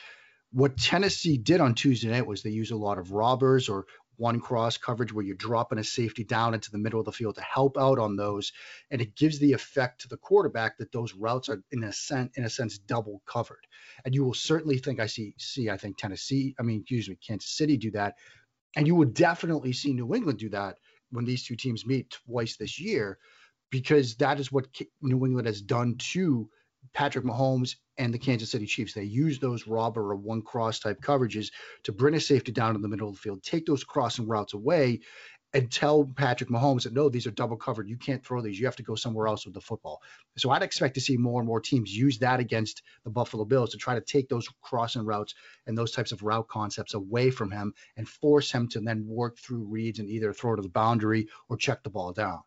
What Tennessee did on Tuesday night was they used a lot of robbers or one cross coverage where you're dropping a safety down into the middle of the field to help out on those, and it gives the effect to the quarterback that those routes are in a sense in a sense double covered. And you will certainly think I see see I think Tennessee, I mean excuse me, Kansas City do that, and you would definitely see New England do that when these two teams meet twice this year, because that is what New England has done to Patrick Mahomes and the Kansas City Chiefs. They use those robber or one cross type coverages to bring a safety down in the middle of the field, take those crossing routes away, and tell Patrick Mahomes that no, these are double covered. You can't throw these. You have to go somewhere else with the football. So I'd expect to see more and more teams use that against the Buffalo Bills to try to take those crossing routes and those types of route concepts away from him and force him to then work through reads and either throw to the boundary or check the ball down.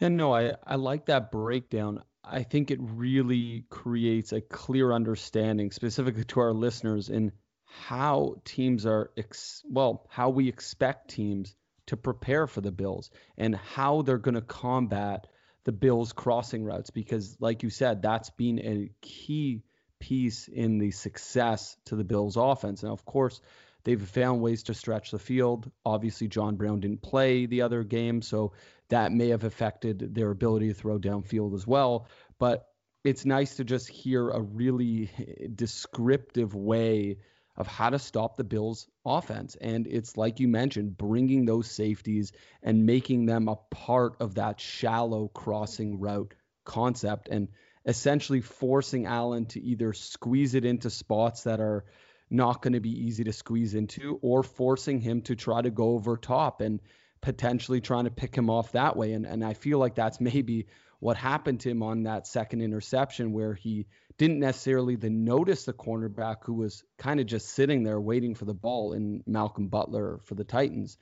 And no, I, I like that breakdown. I think it really creates a clear understanding, specifically to our listeners, in how teams are, ex- well, how we expect teams to prepare for the Bills and how they're going to combat the Bills' crossing routes. Because, like you said, that's been a key piece in the success to the Bills' offense. Now, of course, they've found ways to stretch the field. Obviously, John Brown didn't play the other game, so that may have affected their ability to throw downfield as well. But it's nice to just hear a really descriptive way of how to stop the Bills' offense. And it's like you mentioned, bringing those safeties and making them a part of that shallow crossing route concept and essentially forcing Allen to either squeeze it into spots that are not going to be easy to squeeze into or forcing him to try to go over top and potentially trying to pick him off that way. And and I feel like that's maybe what happened to him on that second interception where he didn't necessarily then notice the cornerback who was kind of just sitting there waiting for the ball in Malcolm Butler for the Titans.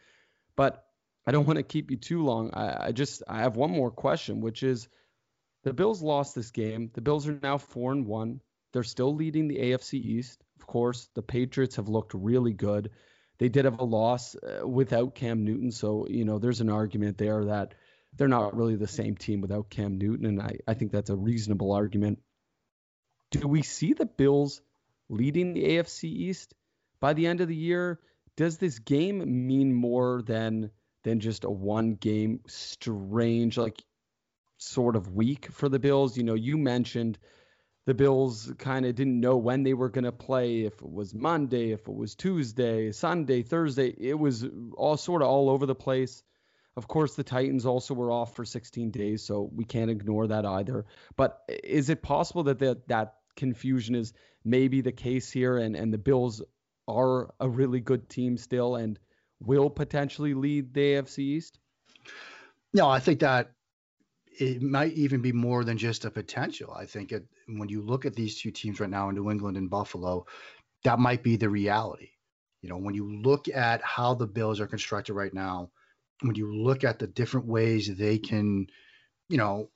But I don't want to keep you too long. I, I just I have one more question, which is the Bills lost this game. The Bills are now four and one. They're still leading the AFC East. Of course, the Patriots have looked really good. They did have a loss uh, without Cam Newton, so you know there's an argument there that they're not really the same team without Cam Newton, and I, I think that's a reasonable argument. Do we see the Bills leading the AFC East by the end of the year? Does this game mean more than than just a one game strange like sort of week for the Bills? You know, you mentioned the Bills kind of didn't know when they were going to play, if it was Monday, if it was Tuesday, Sunday, Thursday. It was all sort of all over the place. Of course, the Titans also were off for 16 days, so we can't ignore that either. But is it possible that the, that confusion is maybe the case here and, and the Bills are a really good team still and will potentially lead the AFC East? No, I think that it might even be more than just a potential. I think it, when you look at these two teams right now in New England and Buffalo, that might be the reality. You know, when you look at how the Bills are constructed right now, when you look at the different ways they can, you know,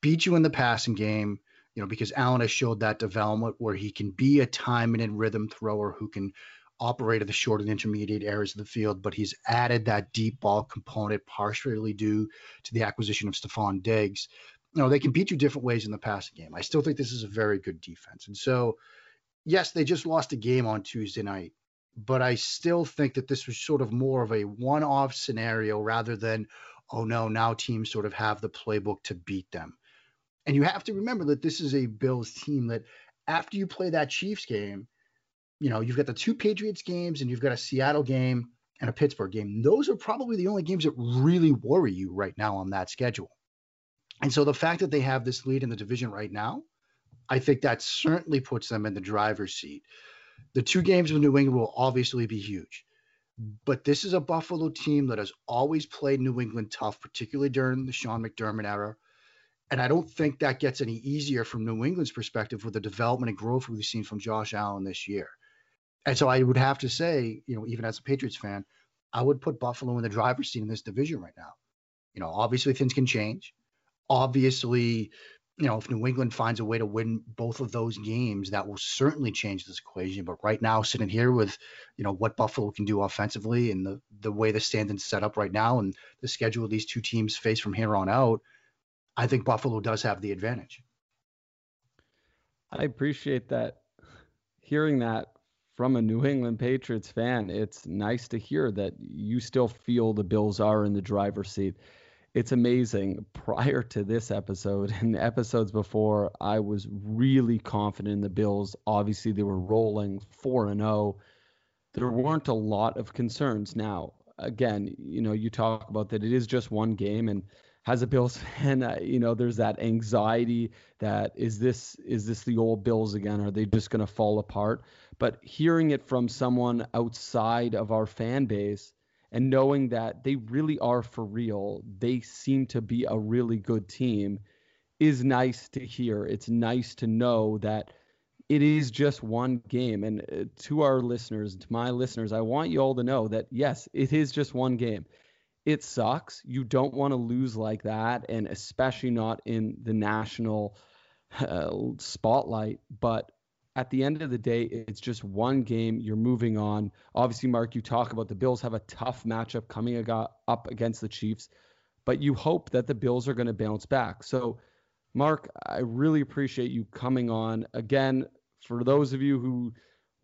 beat you in the passing game, you know, because Allen has showed that development where he can be a timing and rhythm thrower who can operate at the short and intermediate areas of the field, but he's added that deep ball component partially due to the acquisition of Stefon Diggs. You know, they can beat you different ways in the passing game. I still think this is a very good defense. And so, yes, they just lost a game on Tuesday night, but I still think that this was sort of more of a one off scenario rather than, oh no, now teams sort of have the playbook to beat them. And you have to remember that this is a Bills team that after you play that Chiefs game, you know, you've got the two Patriots games and you've got a Seattle game and a Pittsburgh game. Those are probably the only games that really worry you right now on that schedule. And so the fact that they have this lead in the division right now, I think that certainly puts them in the driver's seat. The two games with New England will obviously be huge. But this is a Buffalo team that has always played New England tough, particularly during the Sean McDermott era. And I don't think that gets any easier from New England's perspective with the development and growth we've seen from Josh Allen this year. And so I would have to say, you know, even as a Patriots fan, I would put Buffalo in the driver's seat in this division right now. You know, obviously things can change. Obviously, you know, if New England finds a way to win both of those games, that will certainly change this equation. But right now, sitting here with, you know, what Buffalo can do offensively and the the way the standings set up right now and the schedule these two teams face from here on out, I think Buffalo does have the advantage. I appreciate that. Hearing that from a New England Patriots fan, it's nice to hear that you still feel the Bills are in the driver's seat. It's amazing. Prior to this episode and episodes before, I was really confident in the Bills. Obviously, they were rolling 4 and 0. There weren't a lot of concerns. Now, again, you know, you talk about that it is just one game and as a Bills fan, uh, you know, there's that anxiety that is this is this the old Bills again? Are they just going to fall apart? But hearing it from someone outside of our fan base and knowing that they really are for real, they seem to be a really good team, is nice to hear. It's nice to know that it is just one game. And uh, to our listeners, to my listeners, I want you all to know that yes, it is just one game it sucks. You don't want to lose like that, and especially not in the national uh, spotlight. But at the end of the day, it's just one game. You're moving on. Obviously, Mark, you talk about the Bills have a tough matchup coming up against the Chiefs, but you hope that the Bills are going to bounce back. So, Mark, I really appreciate you coming on. Again, for those of you who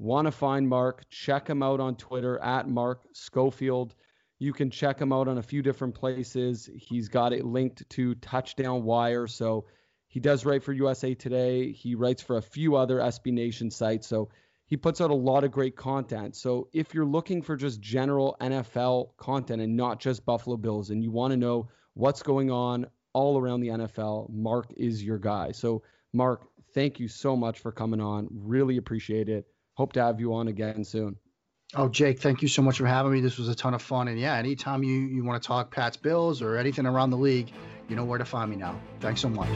want to find Mark, check him out on Twitter at Mark Schofield. You can check him out on a few different places. He's got it linked to Touchdown Wire. So he does write for USA Today. He writes for a few other SB Nation sites. So he puts out a lot of great content. So if you're looking for just general NFL content and not just Buffalo Bills and you want to know what's going on all around the NFL, Mark is your guy. So, Mark, thank you so much for coming on. Really appreciate it. Hope to have you on again soon. Oh, Jake, thank you so much for having me. This was a ton of fun. And yeah, anytime you, you want to talk Pat's Bills or anything around the league, you know where to find me now. Thanks so much.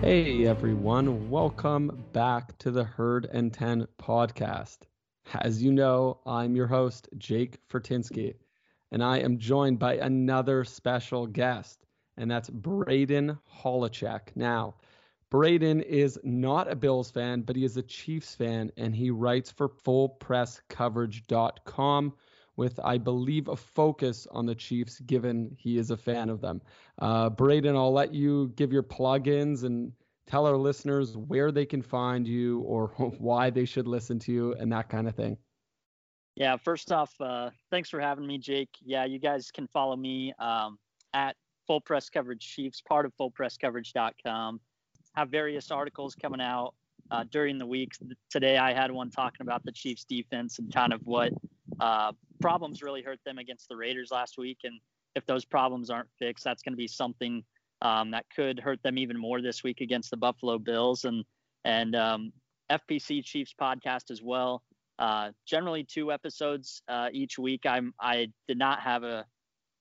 Hey everyone, welcome back to the Herd and 10 podcast. As you know, I'm your host, Jake Fortinsky, and I am joined by another special guest, and that's Braden Holecek. Now, Braden is not a Bills fan, but he is a Chiefs fan, and he writes for FullPressCoverage.com, with, I believe, a focus on the Chiefs, given he is a fan of them. Uh, Braden, I'll let you give your plugins and tell our listeners where they can find you or why they should listen to you and that kind of thing. Yeah, first off, uh, thanks for having me, Jake. Yeah, you guys can follow me um, at Full Press Coverage Chiefs, part of fullpresscoverage.com. Have various articles coming out uh, during the week. Today, I had one talking about the Chiefs' defense and kind of what uh, problems really hurt them against the Raiders last week. And if those problems aren't fixed, that's going to be something um, that could hurt them even more this week against the Buffalo Bills and and um, FPC Chiefs podcast as well. Uh, generally, two episodes uh, each week. I'm I did not have a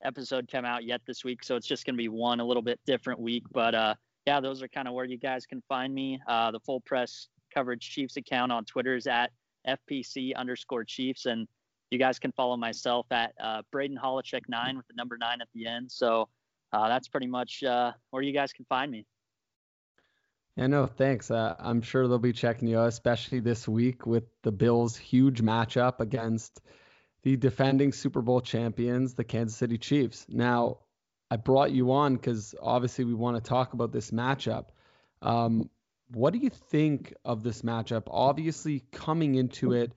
episode come out yet this week, so it's just going to be one a little bit different week. But uh, yeah, those are kind of where you guys can find me. Uh, the full press coverage Chiefs account on Twitter is at FPC underscore Chiefs, and you guys can follow myself at uh, Braden Holecek nine with the number nine at the end. So uh, that's pretty much uh, where you guys can find me. Yeah, no, thanks. Uh, I'm sure they'll be checking you out, especially this week with the Bills' huge matchup against the defending Super Bowl champions, the Kansas City Chiefs. Now, I brought you on because obviously we want to talk about this matchup. Um, what do you think of this matchup? Obviously, coming into it,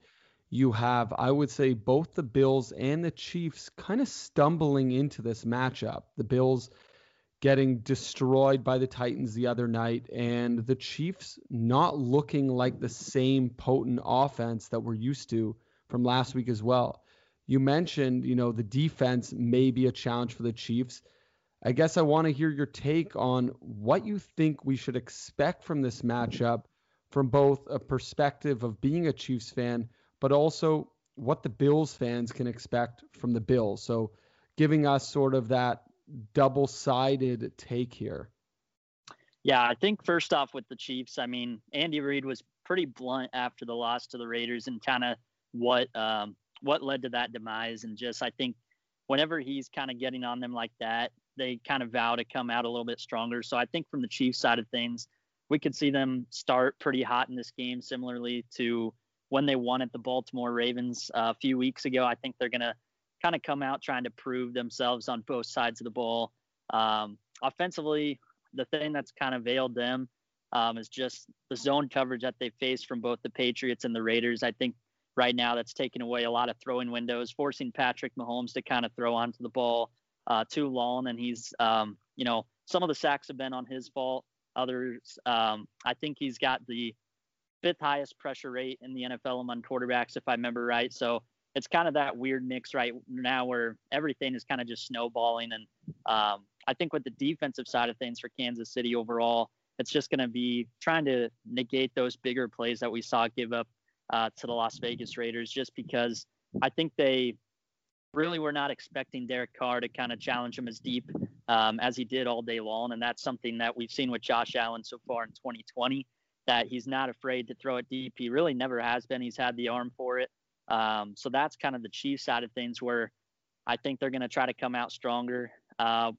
you have, I would say, both the Bills and the Chiefs kind of stumbling into this matchup. The Bills getting destroyed by the Titans the other night, and the Chiefs not looking like the same potent offense that we're used to from last week as well. You mentioned, you know, the defense may be a challenge for the Chiefs. I guess I want to hear your take on what you think we should expect from this matchup from both a perspective of being a Chiefs fan, but also what the Bills fans can expect from the Bills. So, giving us sort of that double sided take here. Yeah, I think first off with the Chiefs, I mean, Andy Reid was pretty blunt after the loss to the Raiders and kind of what um, what led to that demise. And just, I think whenever he's kind of getting on them like that, they kind of vow to come out a little bit stronger. So I think from the Chiefs side of things, we could see them start pretty hot in this game, similarly to when they won at the Baltimore Ravens uh, a few weeks ago. I think they're going to kind of come out trying to prove themselves on both sides of the ball. Um, offensively, the thing that's kind of veiled them um, is just the zone coverage that they face from both the Patriots and the Raiders. I think right now that's taking away a lot of throwing windows, forcing Patrick Mahomes to kind of throw onto the ball uh, too long. And he's, um, you know, some of the sacks have been on his fault. Others, um, I think he's got the fifth highest pressure rate in the NFL among quarterbacks, if I remember right. So it's kind of that weird mix right now where everything is kind of just snowballing. And um, I think with the defensive side of things for Kansas City overall, it's just going to be trying to negate those bigger plays that we saw give up uh, to the Las Vegas Raiders, just because I think they really were not expecting Derek Carr to kind of challenge him as deep um, as he did all day long. And that's something that we've seen with Josh Allen so far in 2020, that he's not afraid to throw it deep. He really never has been. He's had the arm for it. Um, so that's kind of the Chiefs side of things where I think they're going to try to come out stronger. Uh,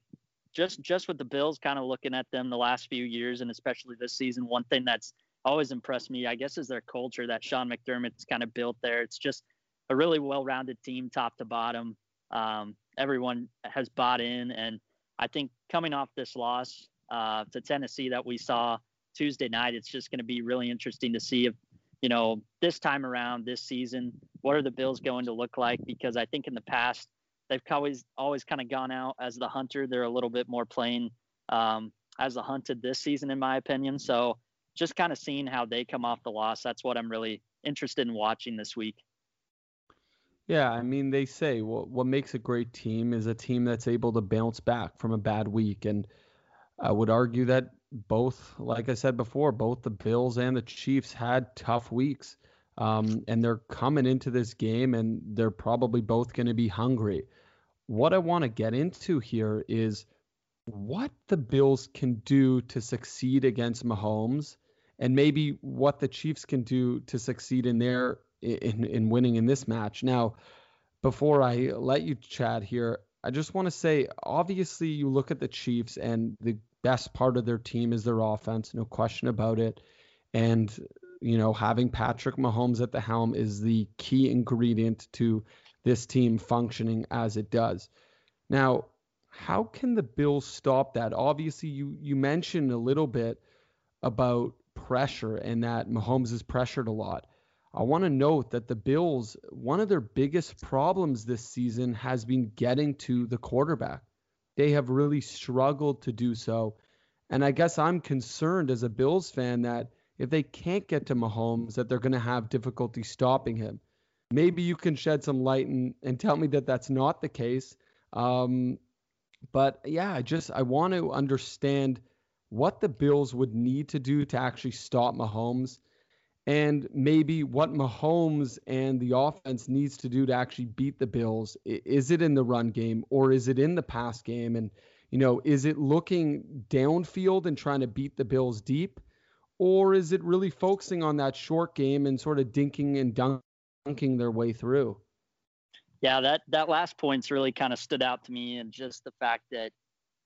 just just with the Bills, kind of looking at them the last few years and especially this season, one thing that's always impressed me, I guess, is their culture that Sean McDermott's kind of built there. It's just a really well-rounded team, top to bottom. Um, everyone has bought in, and I think coming off this loss uh, to Tennessee that we saw Tuesday night, it's just going to be really interesting to see if you know this time around this season, what are the Bills going to look like? Because I think in the past they've always always kind of gone out as the hunter. They're a little bit more plain um, as the hunted this season, in my opinion. So just kind of seeing how they come off the loss, that's what I'm really interested in watching this week. Yeah, I mean, they say what what makes a great team is a team that's able to bounce back from a bad week, and I would argue that both, like I said before, both the Bills and the Chiefs had tough weeks, um, and they're coming into this game, and they're probably both going to be hungry. What I want to get into here is what the Bills can do to succeed against Mahomes, and maybe what the Chiefs can do to succeed in their in in winning in this match. Now, before I let you chat here, I just want to say obviously you look at the Chiefs and the best part of their team is their offense, no question about it. And you know, having Patrick Mahomes at the helm is the key ingredient to this team functioning as it does. Now, how can the Bills stop that? Obviously, you you mentioned a little bit about pressure and that Mahomes is pressured a lot. I want to note that the Bills, one of their biggest problems this season has been getting to the quarterback. They have really struggled to do so. And I guess I'm concerned as a Bills fan that if they can't get to Mahomes, that they're going to have difficulty stopping him. Maybe you can shed some light and, and tell me that that's not the case. Um, but yeah, I just I want to understand what the Bills would need to do to actually stop Mahomes and maybe what Mahomes and the offense needs to do to actually beat the Bills. Is it in the run game or is it in the pass game? And, you know, is it looking downfield and trying to beat the Bills deep? Or is it really focusing on that short game and sort of dinking and dunking their way through? Yeah, that, that last point's really kind of stood out to me, and just the fact that,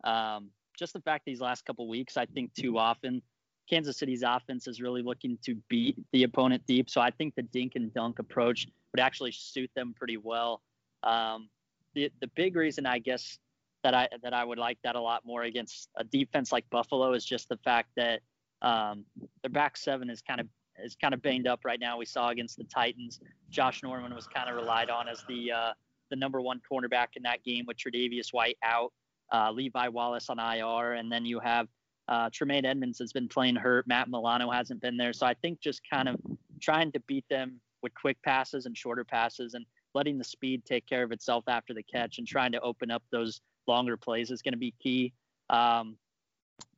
um, just the fact these last couple weeks, I think too often Kansas City's offense is really looking to beat the opponent deep. So I think the dink and dunk approach would actually suit them pretty well. Um, the the big reason I guess that I that I would like that a lot more against a defense like Buffalo is just the fact that um, their back seven is kind of is kind of banged up right now. We saw against the Titans, Josh Norman was kind of relied on as the uh, the number one cornerback in that game with Tre'Davious White out, uh, Levi Wallace on IR, and then you have uh, Tremaine Edmunds has been playing hurt. Matt Milano hasn't been there. So I think just kind of trying to beat them with quick passes and shorter passes and letting the speed take care of itself after the catch and trying to open up those longer plays is going to be key. Um,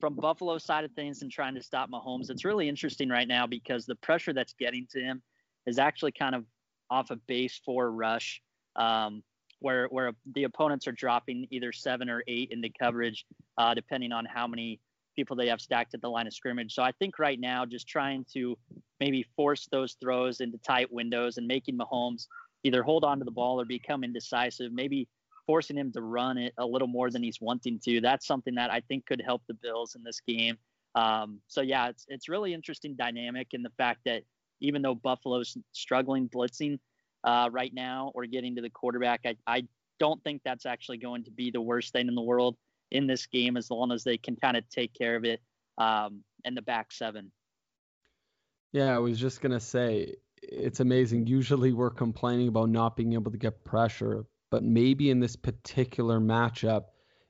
from Buffalo side of things and trying to stop Mahomes, it's really interesting right now because the pressure that's getting to him is actually kind of off a base four rush, um, where where the opponents are dropping either seven or eight into coverage, uh, depending on how many people they have stacked at the line of scrimmage. So I think right now, just trying to maybe force those throws into tight windows and making Mahomes either hold on to the ball or become indecisive, maybe forcing him to run it a little more than he's wanting to. That's something that I think could help the Bills in this game. Um, so yeah, it's it's really interesting dynamic in the fact that even though Buffalo's struggling blitzing uh, right now or getting to the quarterback, I, I don't think that's actually going to be the worst thing in the world in this game as long as they can kind of take care of it um, in the back seven. Yeah, I was just gonna say it's amazing. Usually we're complaining about not being able to get pressure, but maybe in this particular matchup,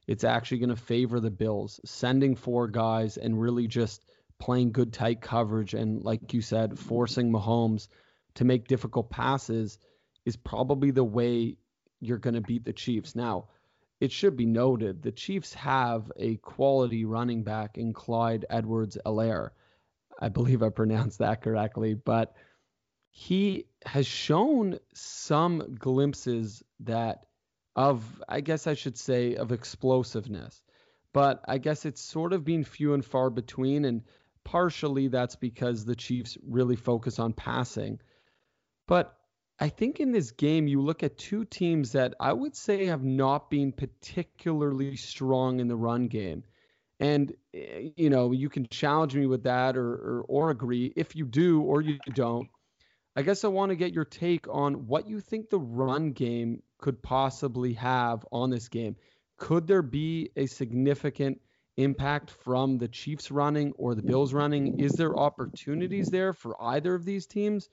it's actually going to favor the Bills, sending four guys and really just playing good tight coverage and, like you said, forcing Mahomes to make difficult passes is probably the way you're going to beat the Chiefs. Now, it should be noted the Chiefs have a quality running back in Clyde Edwards Helaire. I believe I pronounced that correctly, but he has shown some glimpses that of I guess I should say of explosiveness. But I guess it's sort of been few and far between and partially that's because the Chiefs really focus on passing. But I think in this game, you look at two teams that I would say have not been particularly strong in the run game. And, eh, you know, you can challenge me with that or, or, or agree. If you do or you don't, I guess I want to get your take on what you think the run game could possibly have on this game. Could there be a significant impact from the Chiefs running or the Bills running? Is there opportunities there for either of these teams?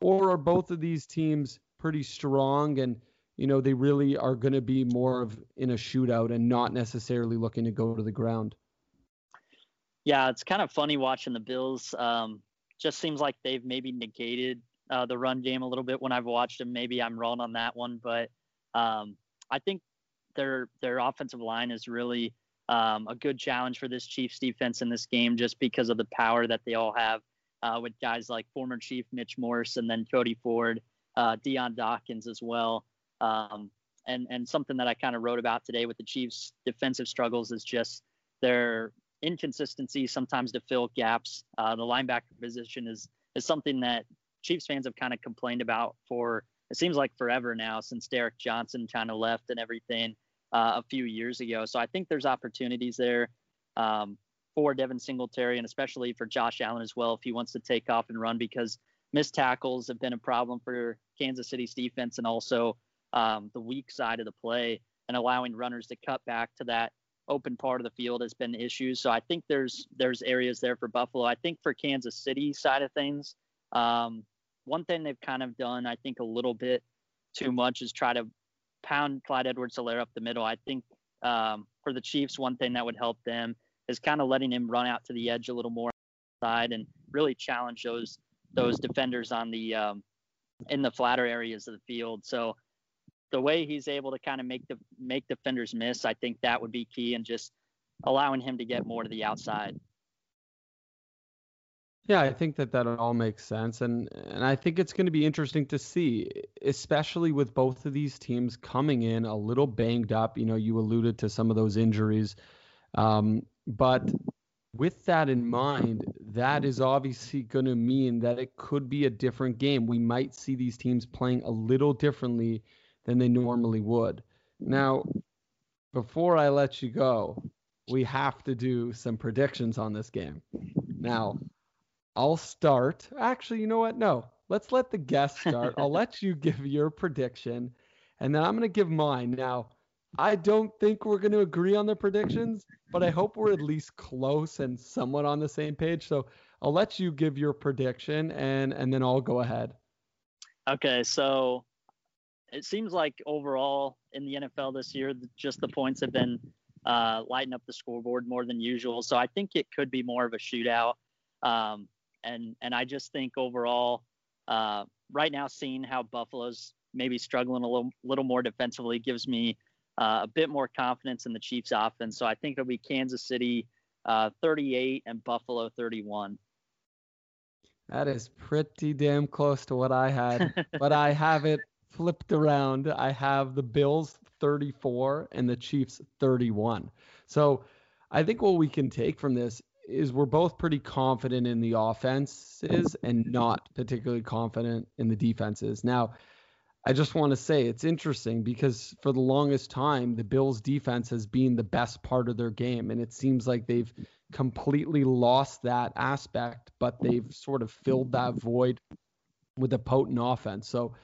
or are both of these teams pretty strong and you know they really are going to be more of in a shootout and not necessarily looking to go to the ground? Yeah, it's kind of funny watching the Bills. Um, just seems like they've maybe negated uh, the run game a little bit when I've watched them. Maybe I'm wrong on that one, but um, I think their their offensive line is really um, a good challenge for this Chiefs defense in this game, just because of the power that they all have uh, with guys like former Chief Mitch Morse and then Cody Ford, uh, Dion Dawkins as well. Um, and and something that I kind of wrote about today with the Chiefs' defensive struggles is just their inconsistency sometimes to fill gaps. Uh, the linebacker position is is something that Chiefs fans have kind of complained about for it seems like forever now since Derrick Johnson kind of left and everything uh, a few years ago. So I think there's opportunities there. Um, for Devin Singletary and especially for Josh Allen as well if he wants to take off and run because missed tackles have been a problem for Kansas City's defense and also um, the weak side of the play and allowing runners to cut back to that open part of the field has been issues. So I think there's there's areas there for Buffalo. I think for Kansas City side of things, um, one thing they've kind of done, I think, a little bit too much is try to pound Clyde Edwards-Helaire up the middle. I think um, for the Chiefs, one thing that would help them is kind of letting him run out to the edge a little more side and really challenge those those defenders on the um, in the flatter areas of the field. So the way he's able to kind of make the make defenders miss, I think that would be key, and just allowing him to get more to the outside. Yeah, I think that that all makes sense, and and I think it's going to be interesting to see, especially with both of these teams coming in a little banged up. You know, you alluded to some of those injuries, um, but with that in mind, that is obviously going to mean that it could be a different game. We might see these teams playing a little differently than they normally would. Now, before I let you go, we have to do some predictions on this game. Now, I'll start. Actually, you know what? No, let's let the guest start. I'll let you give your prediction, and then I'm going to give mine. Now, I don't think we're going to agree on the predictions, but I hope we're at least close and somewhat on the same page. So I'll let you give your prediction, and and then I'll go ahead. Okay, so it seems like overall in the NFL this year, just the points have been uh, lighting up the scoreboard more than usual. So I think it could be more of a shootout. Um, and and I just think overall, uh, right now, seeing how Buffalo's maybe struggling a little little more defensively gives me uh, a bit more confidence in the Chiefs' offense. So I think it'll be Kansas City uh, 38 and Buffalo 31. That is pretty damn close to what I had, but I have it flipped around. I have the Bills 34 and the Chiefs 31. So I think what we can take from this is we're both pretty confident in the offenses and not particularly confident in the defenses. Now, I just want to say it's interesting because for the longest time, the Bills defense has been the best part of their game. And it seems like they've completely lost that aspect, but they've sort of filled that void with a potent offense. So,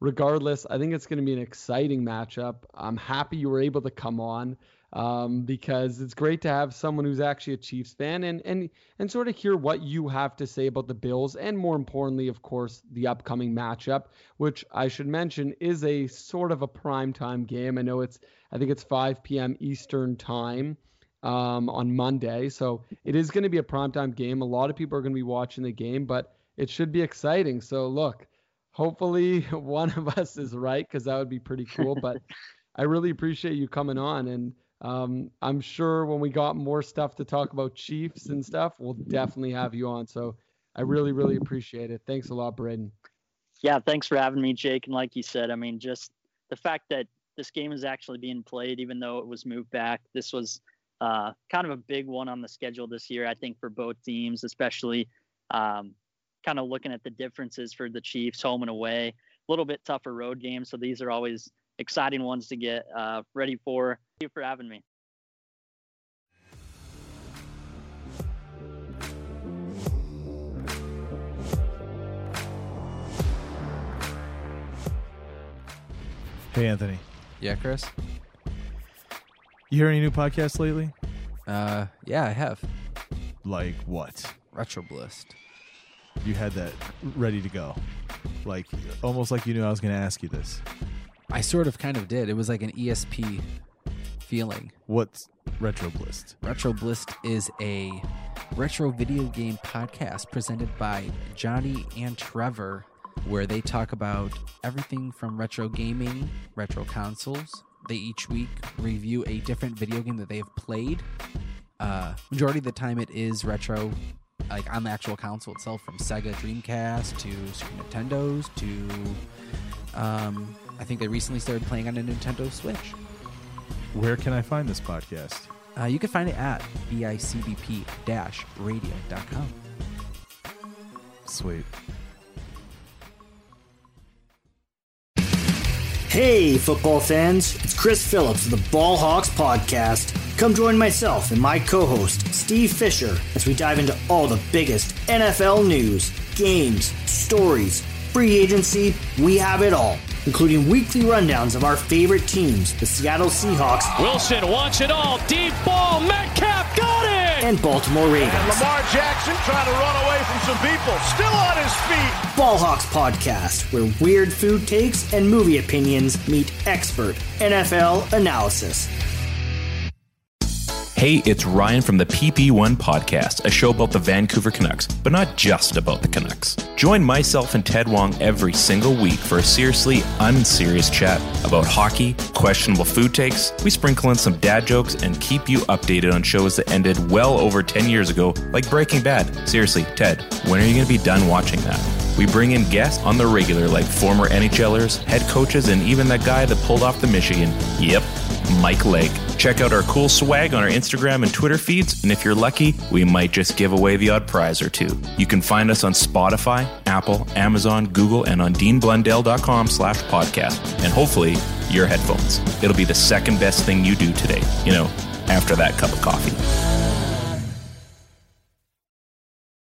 regardless, I think it's going to be an exciting matchup. I'm happy you were able to come on um, because it's great to have someone who's actually a Chiefs fan and and and sort of hear what you have to say about the Bills and more importantly, of course, the upcoming matchup, which I should mention is a sort of a prime time game. I know it's I think it's 5 p.m. Eastern time um, on Monday, so it is going to be a prime time game. A lot of people are going to be watching the game, but it should be exciting. So look, hopefully one of us is right because that would be pretty cool. But I really appreciate you coming on and um, I'm sure when we got more stuff to talk about Chiefs and stuff, we'll definitely have you on. So I really, really appreciate it. Thanks a lot, Braden. Yeah, thanks for having me, Jake. And like you said, I mean, just the fact that this game is actually being played, even though it was moved back, this was uh, kind of a big one on the schedule this year, I think, for both teams, especially um, kind of looking at the differences for the Chiefs home and away. A little bit tougher road games. So these are always exciting ones to get uh, ready for. Thank you for having me. Hey, Anthony. Yeah, Chris. You hear any new podcasts lately? Uh, yeah, I have Like what? Retroblist. You had that ready to go. Like almost like you knew I was going to ask you this. I sort of kind of did. It was like an ESP feeling. What's Retroblist? Retroblist is a retro video game podcast presented by Johnny and Trevor, where they talk about everything from retro gaming, retro consoles. They each week review a different video game that they have played. Uh, majority of the time, it is retro, like on the actual console itself, from Sega Dreamcast to Super Nintendo's to um, I think they recently started playing on a Nintendo Switch. Where can I find this podcast? Uh, you can find it at bicbp radio.com. Sweet. Hey, football fans, it's Chris Phillips of the Ball Hawks Podcast. Come join myself and my co host, Steve Fisher, as we dive into all the biggest NFL news, games, stories, free agency. We have it all including weekly rundowns of our favorite teams, the Seattle Seahawks. Wilson wants it all. Deep ball. Metcalf got it! And Baltimore Ravens. And Lamar Jackson trying to run away from some people. Still on his feet. Ballhawks Podcast, where weird food takes and movie opinions meet expert NFL analysis. Hey, it's Ryan from the PP1 Podcast, a show about the Vancouver Canucks, but not just about the Canucks. Join myself and Ted Wong every single week for a seriously unserious chat about hockey, questionable food takes. We sprinkle in some dad jokes and keep you updated on shows that ended well over 10 years ago, like Breaking Bad. Seriously, Ted, when are you going to be done watching that? We bring in guests on the regular, like former NHLers, head coaches, and even that guy that pulled off the Michigan. Yep, Mike Legg. Check out our cool swag on our Instagram and Twitter feeds, and if you're lucky, we might just give away the odd prize or two. You can find us on Spotify, Apple, Amazon, Google, and on deanblundell.com slash podcast, and hopefully your headphones. It'll be the second best thing you do today, you know, after that cup of coffee.